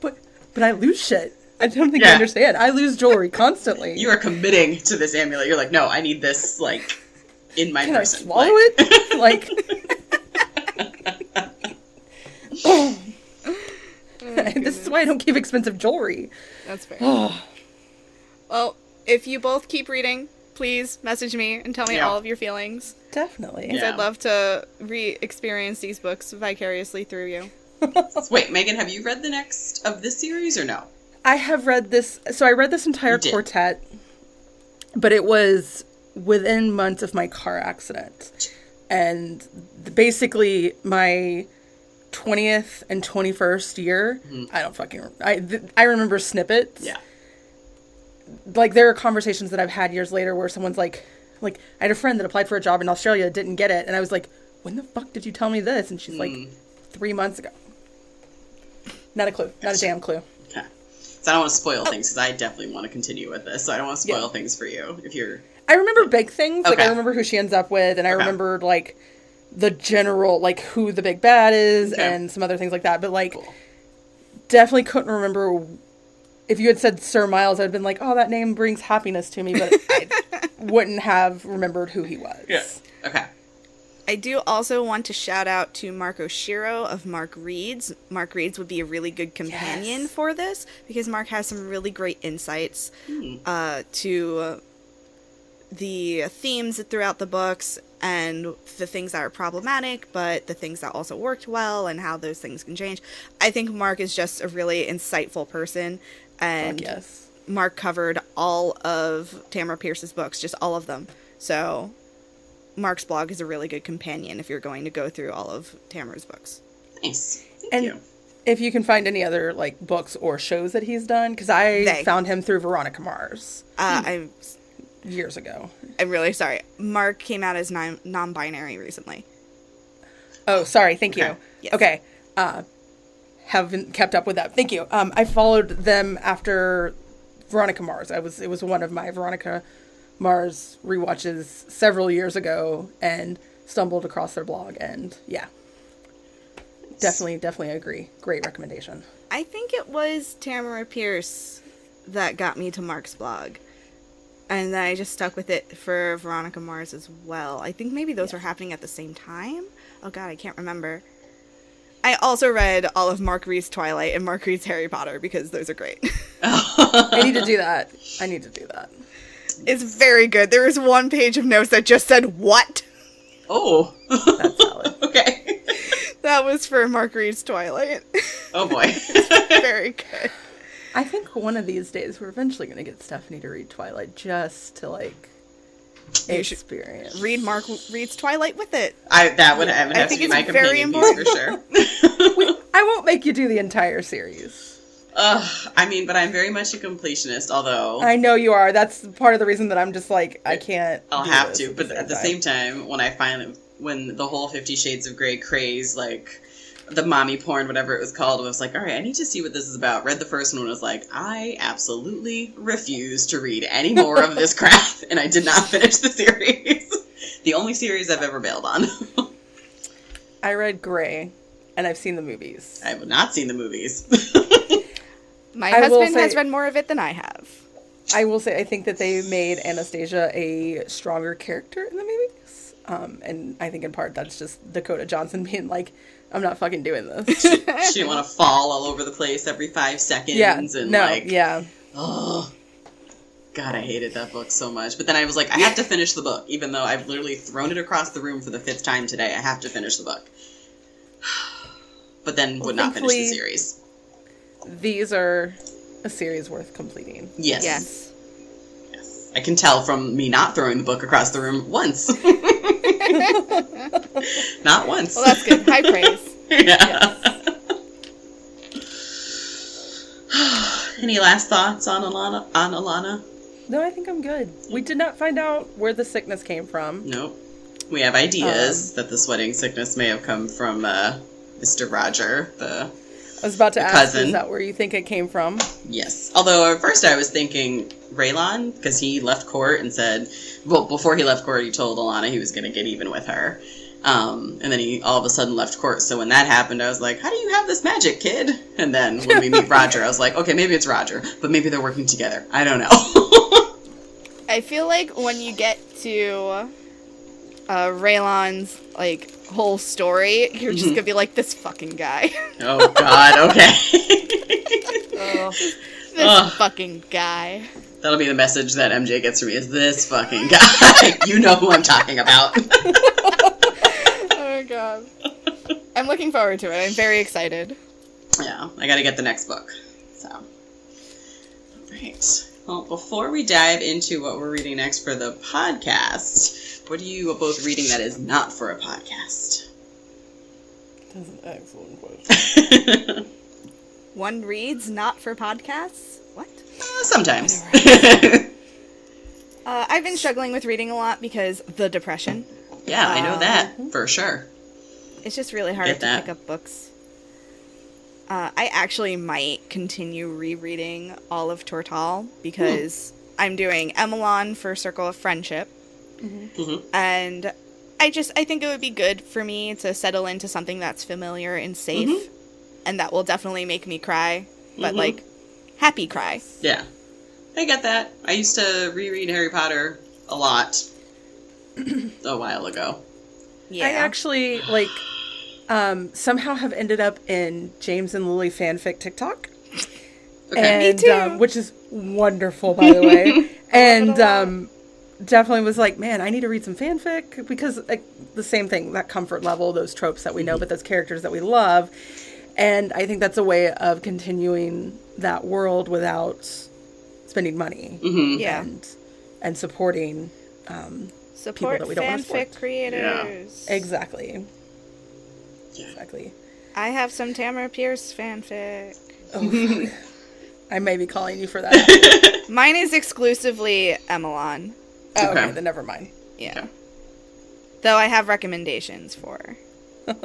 S2: But but I lose shit. I don't think you
S1: Yeah.
S2: understand. I lose jewelry constantly.
S1: You are committing to this amulet. You're like, no, I need this like in my
S2: Can I swallow
S1: Like-
S2: it? Like. Oh, this is why I don't keep expensive jewelry.
S3: That's fair.
S2: Oh,
S3: well, if you both keep reading, please message me and tell me
S1: Yeah.
S3: all of your feelings.
S2: definitely.
S1: Yeah.
S3: I'd love to re-experience these books vicariously through you.
S1: Wait, Megan, have you read the next of this series or no?
S2: I have read this. So I read this entire quartet, but it was within months of my car accident, and basically my twentieth and twenty first year. Mm-hmm. I don't fucking. I th- I remember snippets.
S1: Yeah.
S2: Like there are conversations that I've had years later where someone's like, like I had a friend that applied for a job in Australia, didn't get it, and I was like, when the fuck did you tell me this? And she's like, hmm. three months ago. Not a clue. Not a damn clue.
S1: Okay. So I don't want to spoil oh. things because I definitely want to continue with this. So I don't want to spoil
S2: Yeah.
S1: things for you if you're.
S2: I remember big things. Like I remember who she ends up with, and I
S1: Okay.
S2: remembered like the general like who the big bad is,
S1: Okay.
S2: and some other things like that. But like
S1: Cool.
S2: definitely couldn't remember. If you had said Sir Myles, I'd been like, "Oh, that name brings happiness to me," but I wouldn't have remembered who he was. Yeah.
S1: Okay.
S3: I do also want to shout out to Mark Oshiro of Mark Reads. Mark Reads would be a really good companion
S2: Yes.
S3: for this because Mark has some really great insights uh, to the themes throughout the books and the things that are problematic, but the things that also worked well and how those things can change. I think Mark is just a really insightful person, and
S2: Fuck yes.
S3: Mark covered all of Tamora Pierce's books, just all of them. So Mark's blog is a really good companion if you're going to go through all of Tamora's books.
S1: Nice. Thank
S2: And
S1: you.
S2: if you can find any other like books or shows that he's done, because I
S3: They.
S2: found him through Veronica Mars
S3: Uh, I'm
S2: years ago.
S3: I'm really sorry. Mark came out as non non-binary recently.
S2: Oh, sorry. Thank you.
S1: Okay.
S3: Yes.
S2: Okay. Uh, haven't kept up with that. Thank you. Um, I followed them after Veronica Mars. I was it was one of my Veronica Mars rewatches several years ago, and stumbled across their blog, and yeah, definitely, definitely agree. Great recommendation.
S3: I think it was Tamora Pierce that got me to Mark's blog. And then I just stuck with it for Veronica Mars as well. I think maybe those were happening at the same time. Oh god, I can't remember. I also read all of Mark Reads Twilight and Mark Reads Harry Potter because those are great.
S2: I need to do that. I need to do that.
S3: it's very good. There was one page of notes that just said what.
S1: Oh.
S2: That's valid.
S1: okay.
S3: That was for Mark Reads Twilight.
S1: Oh boy.
S3: very good.
S2: I think one of these days we're eventually going to get Stephanie to read Twilight just to like
S3: You should
S2: experience.
S3: Read Mark reads Twilight with it.
S1: I that would, I
S3: I
S1: have to
S3: think
S1: be
S3: it's
S1: my
S3: very
S1: piece for sure.
S2: I won't make you do the entire series.
S1: Ugh, I mean, but I'm very much a completionist. Although
S2: I know you are. That's part of the reason that I'm just like I can't.
S1: I'll have to. But at the same time, when I finally, when the whole Fifty Shades of Grey craze, like the mommy porn, whatever it was called, I was like, all right, I need to see what this is about. Read the first one, and was like, I absolutely refuse to read any more of this crap, and I did not finish the series. the only series I've ever bailed on.
S2: I read Gray, and I've seen the movies.
S1: I have not seen the movies.
S3: My
S2: I will
S3: husband has read more of it than I have.
S2: I will say I think that they made Anastasia a stronger character in the movies, um, and I think in part that's just Dakota Johnson being like, "I'm not fucking doing this."
S1: she didn't want to fall all over the place every five seconds.
S2: yeah,
S1: and
S2: no,
S1: like,
S2: yeah.
S1: Oh, God, I hated that book so much. But then I was like, I have to finish the book, even though I've literally thrown it across the room for the fifth time today. I have to finish the book. But then would not finish the series.
S2: These are a series worth completing.
S1: Yes.
S3: Yes.
S1: Yes. I can tell from me not throwing the book across the room once. not once.
S3: Well, that's good. High praise.
S1: yeah. Any last thoughts on Alanna? On Alanna?
S2: No, I think I'm good. We did not find out where the sickness came from.
S1: Nope. We have ideas that the sweating sickness may have come from uh, Mr. Roger, the
S2: I was about to ask,
S1: cousin.
S2: is that where you think it came from?
S1: Yes. Although at first I was thinking Ralon, because he left court and said, well, before he left court, he told Alanna he was going to get even with her. Um, and then he all of a sudden left court. So when that happened, I was like, how do you have this magic, kid? And then when we meet Roger, I was like, okay, maybe it's Roger, but maybe they're working together. I don't know.
S3: I feel like when you get to uh, Ralon's like whole story, you're just gonna be like this fucking guy,
S1: oh, God, okay.
S3: this
S1: Ugh.
S3: fucking guy.
S1: That'll be the message that MJ gets from me is this fucking guy. you know who I'm talking about.
S3: Oh god. I'm looking forward to it. I'm very excited.
S1: yeah, I gotta get the next book. So. all right. Well, before we dive into what we're reading next for the podcast, what are you both reading that is not for a podcast?
S2: That's an excellent question.
S3: One reads not for podcasts. What?
S1: Uh, sometimes.
S3: Uh, I've been struggling with reading a lot because the depression.
S1: yeah, I know
S3: Um,
S1: that for sure.
S3: It's just really hard
S1: Get
S3: to
S1: that.
S3: pick up books. Uh, I actually might continue rereading all of Tortall because I'm doing Emelan for Circle of Friendship,
S1: hmm
S3: and I just I think it would be good for me to settle into something that's familiar and safe,
S1: Mhm.
S3: and that will definitely make me cry, but
S1: Mhm.
S3: like happy cry.
S1: Yeah. I get that. I used to reread Harry Potter a lot a while ago.
S3: Yeah,
S2: I actually like um somehow have ended up in James and Lily fanfic TikTok.
S1: Okay.
S2: And
S3: too.
S2: um, which is wonderful by the way. and um definitely was like, man, I need to read some fanfic because like the same thing, that comfort level, those tropes that we know, but those characters that we love. And I think that's a way of continuing that world without spending money
S1: hmm
S3: yeah.
S2: and and supporting um
S3: Support
S2: that we don't wanna
S3: fanfic
S2: support.
S3: creators.
S2: exactly.
S1: Yeah.
S2: Exactly.
S3: I have some Tamora Pierce fanfic.
S2: Oh, I may be calling you for that.
S3: Mine is exclusively Emelan.
S2: Oh, okay.
S1: Okay.
S2: then never mind.
S3: Yeah.
S1: Okay.
S3: Though I have recommendations for.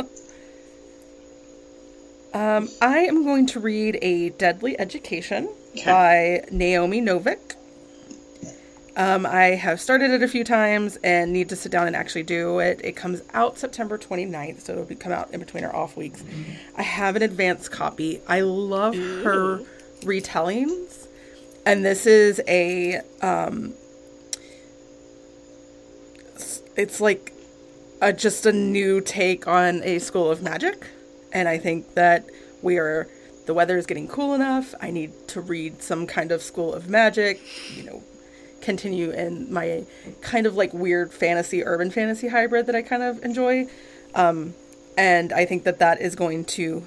S2: Um, I am going to read A Deadly Education
S1: Okay.
S2: by Naomi Novik. Um, I have started it a few times and need to sit down and actually do it. It comes out September 29th, so it'll be come out in between our off weeks. I have an advanced copy. I love her retellings, and this is a um, s- it's like a, just a new take on a school of magic, and I think that we are the weather is getting cool enough. I need to read some kind of school of magic, you know, continue in my kind of like weird fantasy, urban fantasy hybrid that I kind of enjoy. Um, and I think that that is going to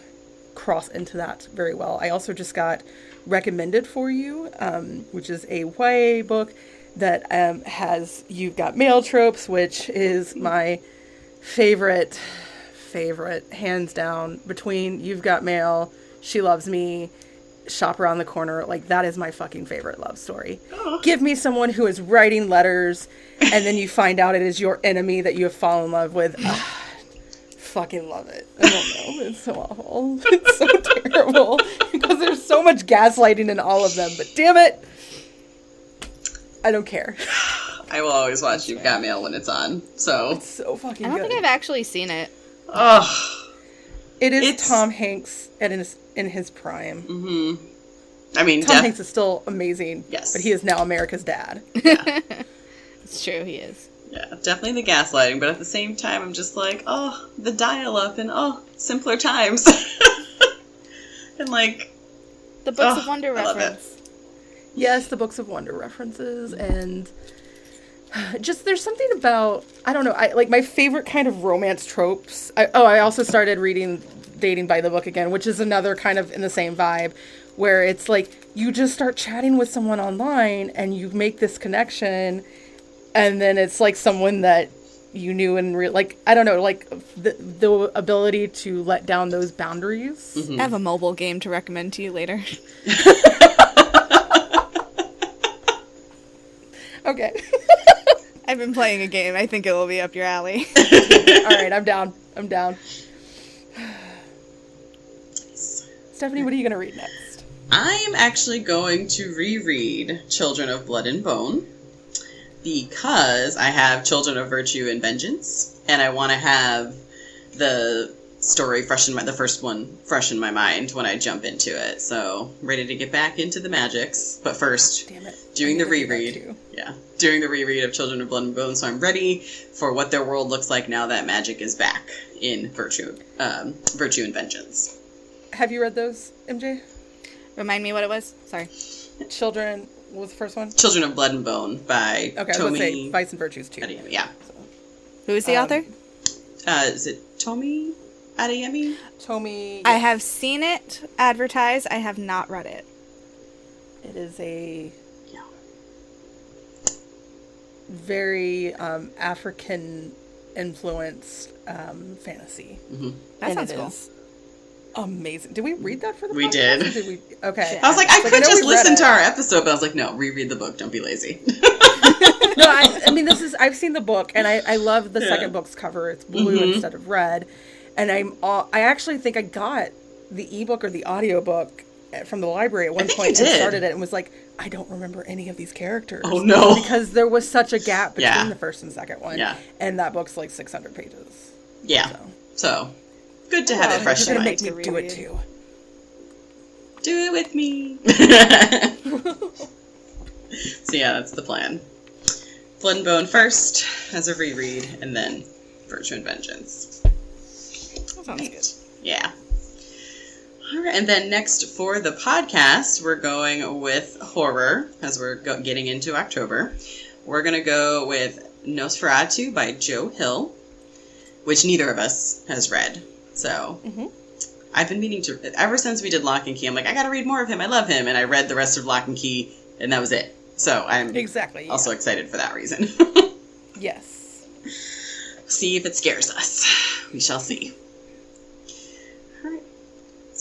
S2: cross into that very well. I also just got recommended for you, um, which is a YA book that um, has You've Got Mail Tropes, which is my favorite, favorite, hands down, between You've Got Mail, She Loves Me, Shop Around the Corner. Like, that is my fucking favorite love story. Give me someone who is writing letters, and then you find out it is your enemy that you have fallen in love with. Fucking love it. I don't know. It's so awful. It's so terrible. Because there's so much gaslighting in all of them, but damn it. I don't care.
S1: I will always watch You've Got Mail when it's on. So,
S2: So fucking
S3: I don't
S2: good.
S3: think I've actually seen it.
S1: oh,
S2: It is
S1: It's-
S2: Tom Hanks at his in his prime.
S1: Mm-hmm. I mean,
S2: Tom
S1: def-
S2: Hanks is still amazing.
S1: Yes.
S2: But he is now America's dad.
S3: It's true, he is.
S1: yeah, definitely the gaslighting, but at the same time, I'm just like, oh, the dial-up and oh, simpler times, and like,
S3: The Books
S1: Oh,
S3: of Wonder
S1: I love it.
S3: reference.
S2: Yes, the Books of Wonder references and just there's something about I don't know, I like my favorite kind of romance tropes. I, oh, I also started reading Dating by the Book again, which is another kind of in the same vibe where it's like you just start chatting with someone online and you make this connection and then it's like someone that you knew in real like I don't know, like the the ability to let down those boundaries. Mm-hmm.
S3: I have a mobile game to recommend to you later.
S2: Okay.
S3: I've been playing a game. I think it will be up your alley.
S2: All right, I'm down. I'm down. Stephanie, what are you going to read next?
S1: I am actually going to reread Children of Blood and Bone because I have Children of Virtue and Vengeance, and I want to have the story fresh in my the first one fresh in my mind when I jump into it. So ready to get back into the magics, but first
S2: Damn it.
S1: doing the
S2: I'm gonna do that
S1: reread. Yeah, doing the reread of Children of Blood and Bone. So I'm ready for what their world looks like now that magic is back in Virtue, um, Virtue and Vengeance.
S2: Have you read those, MJ?
S3: Remind me what it was? Sorry.
S2: Children what was the first one?
S1: Children of Blood and Bone by
S2: Okay, I was
S1: Tomi.
S2: say Vice and Virtues too.
S1: Adeyemi. Yeah,
S3: Who is the
S2: Um,
S3: author?
S1: uh, is it Tomi Adeyemi?
S2: Tomi.
S3: I have seen it advertised. I have not read it.
S2: It is a
S1: Yeah.
S2: very um, African influenced um, fantasy.
S3: That
S2: And
S3: sounds cool.
S2: is amazing. Did we read that for the
S1: We
S2: podcast,
S1: did.
S2: did we? Okay.
S1: I was like, I
S2: Like,
S1: could
S2: know
S1: just
S2: we
S1: listen to our episode, but I was like, no, reread the book. Don't be lazy.
S2: no, I, I mean this is I've seen the book and I, I love the
S1: Yeah.
S2: second book's cover. It's blue
S1: Mhm.
S2: instead of red, and I'm all, I actually think I got the ebook or the audiobook from the library at one point
S1: you
S2: and started it and was like I don't remember any of these characters.
S1: Oh, no.
S2: Because there was such a gap between
S1: Yeah.
S2: the first and second one.
S1: Yeah.
S2: And that book's like 600 pages.
S1: yeah.
S2: So
S1: So good to have
S3: Well,
S1: it fresh
S2: you're
S1: in mind.
S2: make me
S3: to
S2: do it too.
S1: Do it with me. so yeah, that's the plan. Blood and Bone first as a reread, and then Virtue and Vengeance.
S3: That sounds good.
S1: Yeah. All right, and then next for the podcast, we're going with horror as we're go- getting into October. We're gonna go with Nosferatu by Joe Hill, which neither of us has read. So
S2: Mhm.
S1: I've been meaning to ever since we did Locke and Key. I'm like, I gotta read more of him. I love him, and I read the rest of Locke and Key, and that was it. So I'm
S2: Exactly. yeah.
S1: also excited for that reason.
S2: Yes.
S1: see if it scares us. We shall see.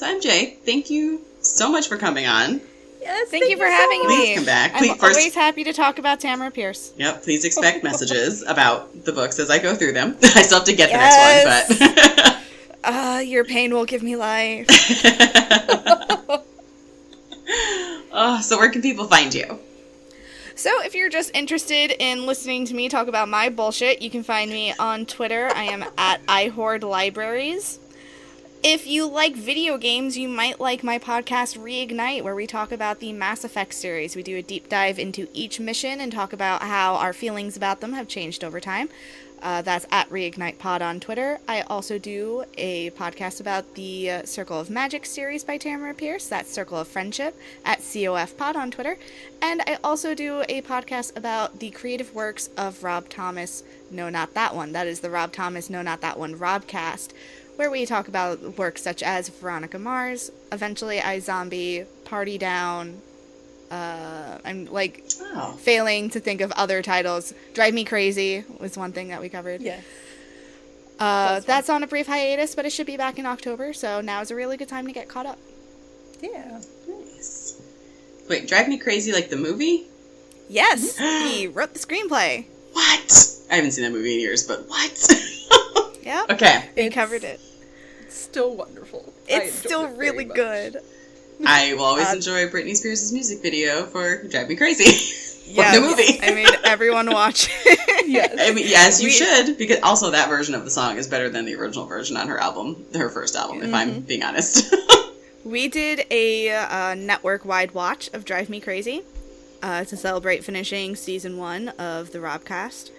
S1: All right. So MJ, thank you so much for coming on.
S2: Yes.
S3: Thank, you for
S2: so
S3: having
S2: much.
S3: me.
S1: Please come back.
S3: I'm
S1: first-
S3: always happy to talk about Tamora Pierce.
S1: Yep. Please expect messages about the books as I go through them. I still have to get the next one, but.
S3: Uh, your pain will give me life.
S1: oh, so where can people find you?
S3: So, if you're just interested in listening to me talk about my bullshit, you can find me on Twitter. I am at iHoard Libraries. If you like video games, you might like my podcast Reignite, where we talk about the Mass Effect series. We do a deep dive into each mission and talk about how our feelings about them have changed over time. Uh, that's at Reignite Pod on Twitter. I also do a podcast about the uh, Circle of Magic series by Tamora Pierce. That's Circle of Friendship at COF Pod on Twitter. And I also do a podcast about the creative works of Rob Thomas. No, not that one. That is the Rob Thomas, no, not that one, Robcast, where we talk about works such as Veronica Mars, Eventually iZombie, Party Down. Uh, I'm like
S1: Oh.
S3: failing to think of other titles. Drive Me Crazy was one thing that we covered.
S2: Yes.
S3: Uh,
S2: That's
S3: that's on a brief hiatus, but it should be back in October, so now is a really good time to get caught up.
S2: Yeah.
S1: Nice. Wait, Drive Me Crazy like the movie?
S3: Yes, he wrote the screenplay.
S1: What? I haven't seen that movie in years, but what?
S3: Yeah,
S1: okay.
S3: we
S2: It's-
S3: covered it.
S2: It's still wonderful.
S3: It's still
S2: it
S3: really good.
S1: I will always
S3: Uh,
S1: enjoy Britney Spears' music video for Drive Me Crazy.
S3: Yeah,
S1: the movie.
S3: I made everyone watch. it.
S2: Yes.
S1: I mean, yes, you
S3: We-
S1: should, because also that version of the song is better than the original version on her album, her first album, if I'm being honest.
S3: We did a uh, network-wide watch of Drive Me Crazy uh, to celebrate finishing season one of the Robcast.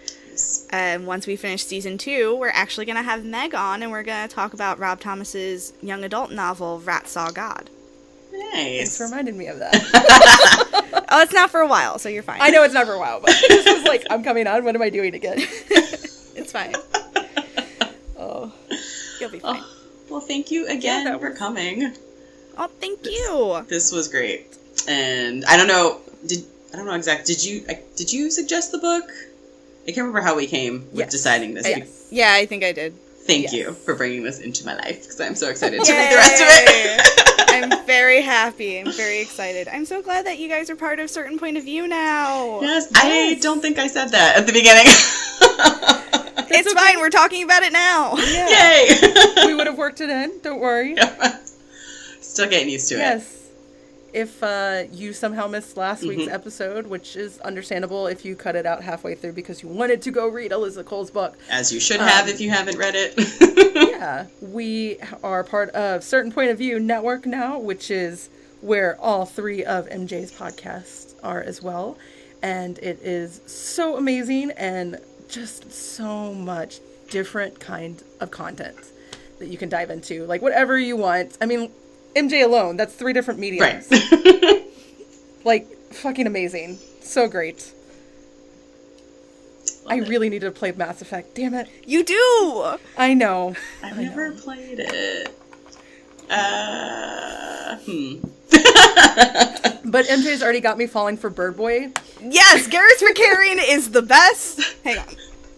S3: And um, once we finish season two, we're actually going to have Meg on, and we're going to talk about Rob Thomas's young adult novel, Rat Saw God.
S2: Thanks
S1: nice.
S2: for reminding me of that.
S3: Oh, it's not for a while, so you're fine.
S2: I know it's not for a while, but this was like, I'm coming on. What am I doing again?
S3: it's fine.
S2: Oh,
S3: You'll be oh, fine.
S1: Oh, well, thank you again
S2: that
S1: for
S2: was-
S1: coming.
S3: Oh, thank you.
S1: This was great, and I don't know. Did I don't know exactly? Did you I, did you suggest the book? I can't remember how we came with
S2: Yes.
S1: deciding this.
S2: yes.
S3: Yeah, I think I did.
S1: Thank
S2: Yes.
S1: you for bringing this into my life because I'm so excited to read the rest of it.
S3: I'm very happy. I'm very excited. I'm so glad that you guys are part of Certain Point of View now.
S1: yes, I don't think I said that at the beginning.
S3: it's fine. We're talking about it now.
S2: Yeah.
S1: Yay!
S2: we would have worked it in. Don't worry.
S1: Still getting used to it.
S2: Yes. If uh, you somehow missed last week's
S1: Mhm.
S2: episode, which is understandable if you cut it out halfway through because you wanted to go read Eliza Cole's book,
S1: As you should have
S2: Um,
S1: if you haven't read it.
S2: yeah, we are part of Certain Point of View Network now, which is where all three of MJ's podcasts are as well. And it is so amazing and just so much different kind of content that you can dive into. Like whatever you want. I mean, MJ alone, that's three different mediums.
S1: right.
S2: Like fucking amazing. So great. I
S1: it.
S2: really need to play Mass Effect. Damn it.
S3: You do.
S2: I know.
S1: I've
S2: I
S1: never
S2: know.
S1: played it. Uh, hmm.
S2: But MJ's already got me falling for Bird Boy.
S3: Yes, Garrus Vakarian is the best. Hang on.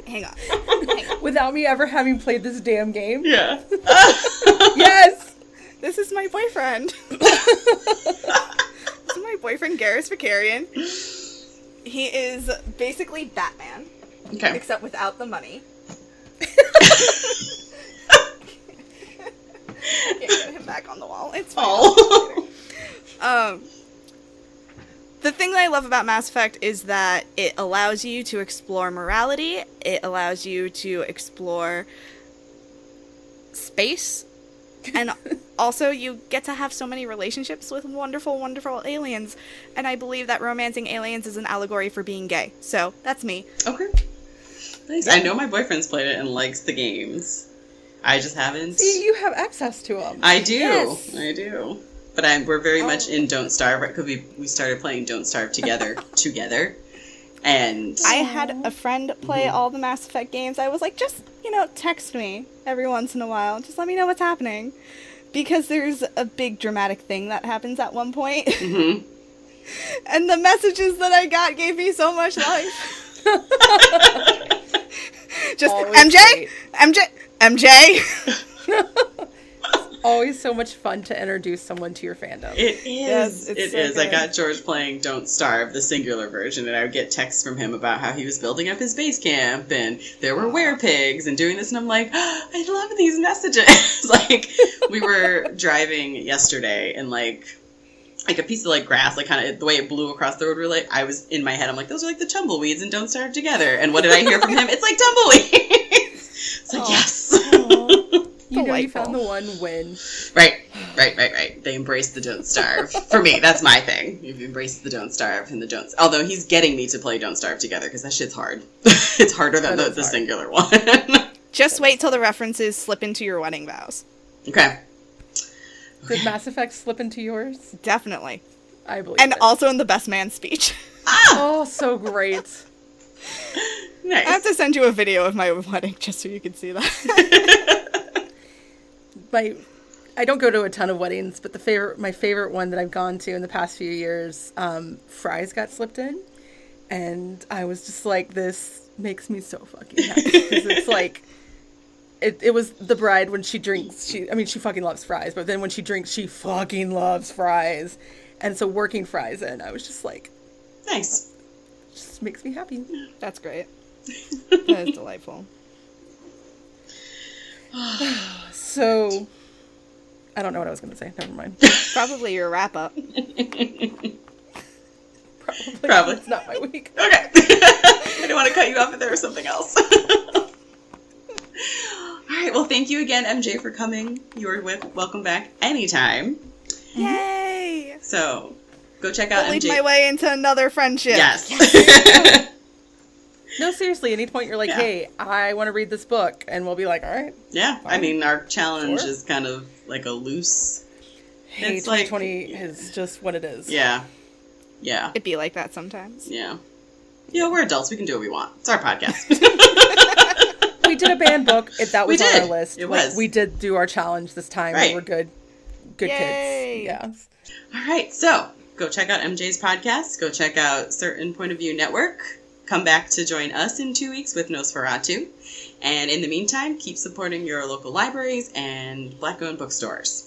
S3: Hang on. Hang on.
S2: Without me ever having played this damn game.
S1: yeah.
S2: Yes!
S3: This is my boyfriend. this is my boyfriend, Garrus Vakarian. He is basically Batman,
S1: okay.
S3: except without the money. Can't get him back on the wall. It's fine.
S1: Oh.
S3: Um, the thing that I love about Mass Effect is that it allows you to explore morality. It allows you to explore space, and also you get to have so many relationships with wonderful, wonderful aliens. And I believe that romancing aliens is an allegory for being gay. So that's me.
S1: okay. Nice. I know my boyfriend's played it and likes the games. I just haven't.
S2: See, you have access to them.
S1: I do.
S3: Yes.
S1: I do. But I'm, we're very oh. much
S3: Oh.
S1: in Don't Starve because we, we started playing Don't Starve together. together. And
S3: I had a friend play all the Mass Effect games. I was like, just, you know, text me every once in a while. Just let me know what's happening. Because there's a big dramatic thing that happens at one point.
S1: Mhm.
S3: and the messages that I got gave me so much life. just,
S2: Always
S3: MJ?
S2: great.
S3: MJ? MJ?
S2: Always so much fun to introduce someone to your fandom.
S1: It is.
S3: Yes, it's
S1: it
S3: so
S1: is. I got George playing Don't Starve, the singular version, and I would get texts from him about how he was building up his base camp and there were werepigs and doing this, and I'm like, I love these messages. like we were driving yesterday and like like a piece of like grass, like kind of the way it blew across the road. We were like, I was in my head, I'm like, those are like the tumbleweeds and Don't Starve together. And what did I hear from him? It's like tumbleweeds. It's like
S3: Aw.
S1: yes.
S2: you know you found the one win.
S1: Right, right, right, right. They embrace the don't starve. For me, that's my thing. You've embraced the don't starve and the don't. Although he's getting me to play don't starve together because that shit's hard. it's harder than the, the
S2: hard.
S1: singular one.
S3: Just wait till the references slip into your wedding vows.
S1: okay.
S2: Did Mass Effect slip into yours?
S3: Definitely.
S2: I believe.
S3: And
S2: it.
S3: also in the best man speech. Ah!
S2: Oh, so great.
S1: Nice.
S3: I have to send you a video of my wedding just so you can see that.
S2: My I don't go to a ton of weddings, but the favorite my favorite one that I've gone to in the past few years, um, fries got slipped in, and I was just like, this makes me so fucking happy because it's like. It, it was the bride when she drinks she I mean she fucking loves fries but then when she drinks she fucking loves fries and so working fries in I was just like
S1: nice.
S2: just makes me happy
S3: That's great. That is delightful.
S2: So I don't know what I was gonna say never mind
S3: Probably your wrap up.
S2: probably
S1: Probably.
S2: it's not my week
S1: Okay. I didn't want to cut you off if there was something else. All right. Well, thank you again, MJ, for coming. You're welcome back anytime.
S3: Yay!
S1: So go check out
S3: lead
S1: MJ.
S3: my way into another friendship.
S1: Yes.
S2: No, seriously, at any point you're like,
S1: Yeah.
S2: hey, I want to read this book, and we'll be like, all right.
S1: yeah. I mean, our challenge
S2: Sure.
S1: is kind of like a loose.
S2: Hey,
S1: It's like-
S2: 2020 is just what it is.
S1: Yeah. Yeah.
S3: It'd be like that sometimes.
S1: Yeah. Yeah, we're adults. We can do what we want. It's our podcast.
S2: We did a banned book. It, that
S1: We
S2: was on our list.
S1: It
S2: Like,
S1: was.
S2: we did do our challenge this time.
S1: Right.
S2: We were good. Good
S3: Yay.
S2: kids. Yeah.
S1: All right, so go check out MJ's podcast. Go check out Certain Point of View Network. Come back to join us in two weeks with Nosferatu. And in the meantime, keep supporting your local libraries and black owned bookstores.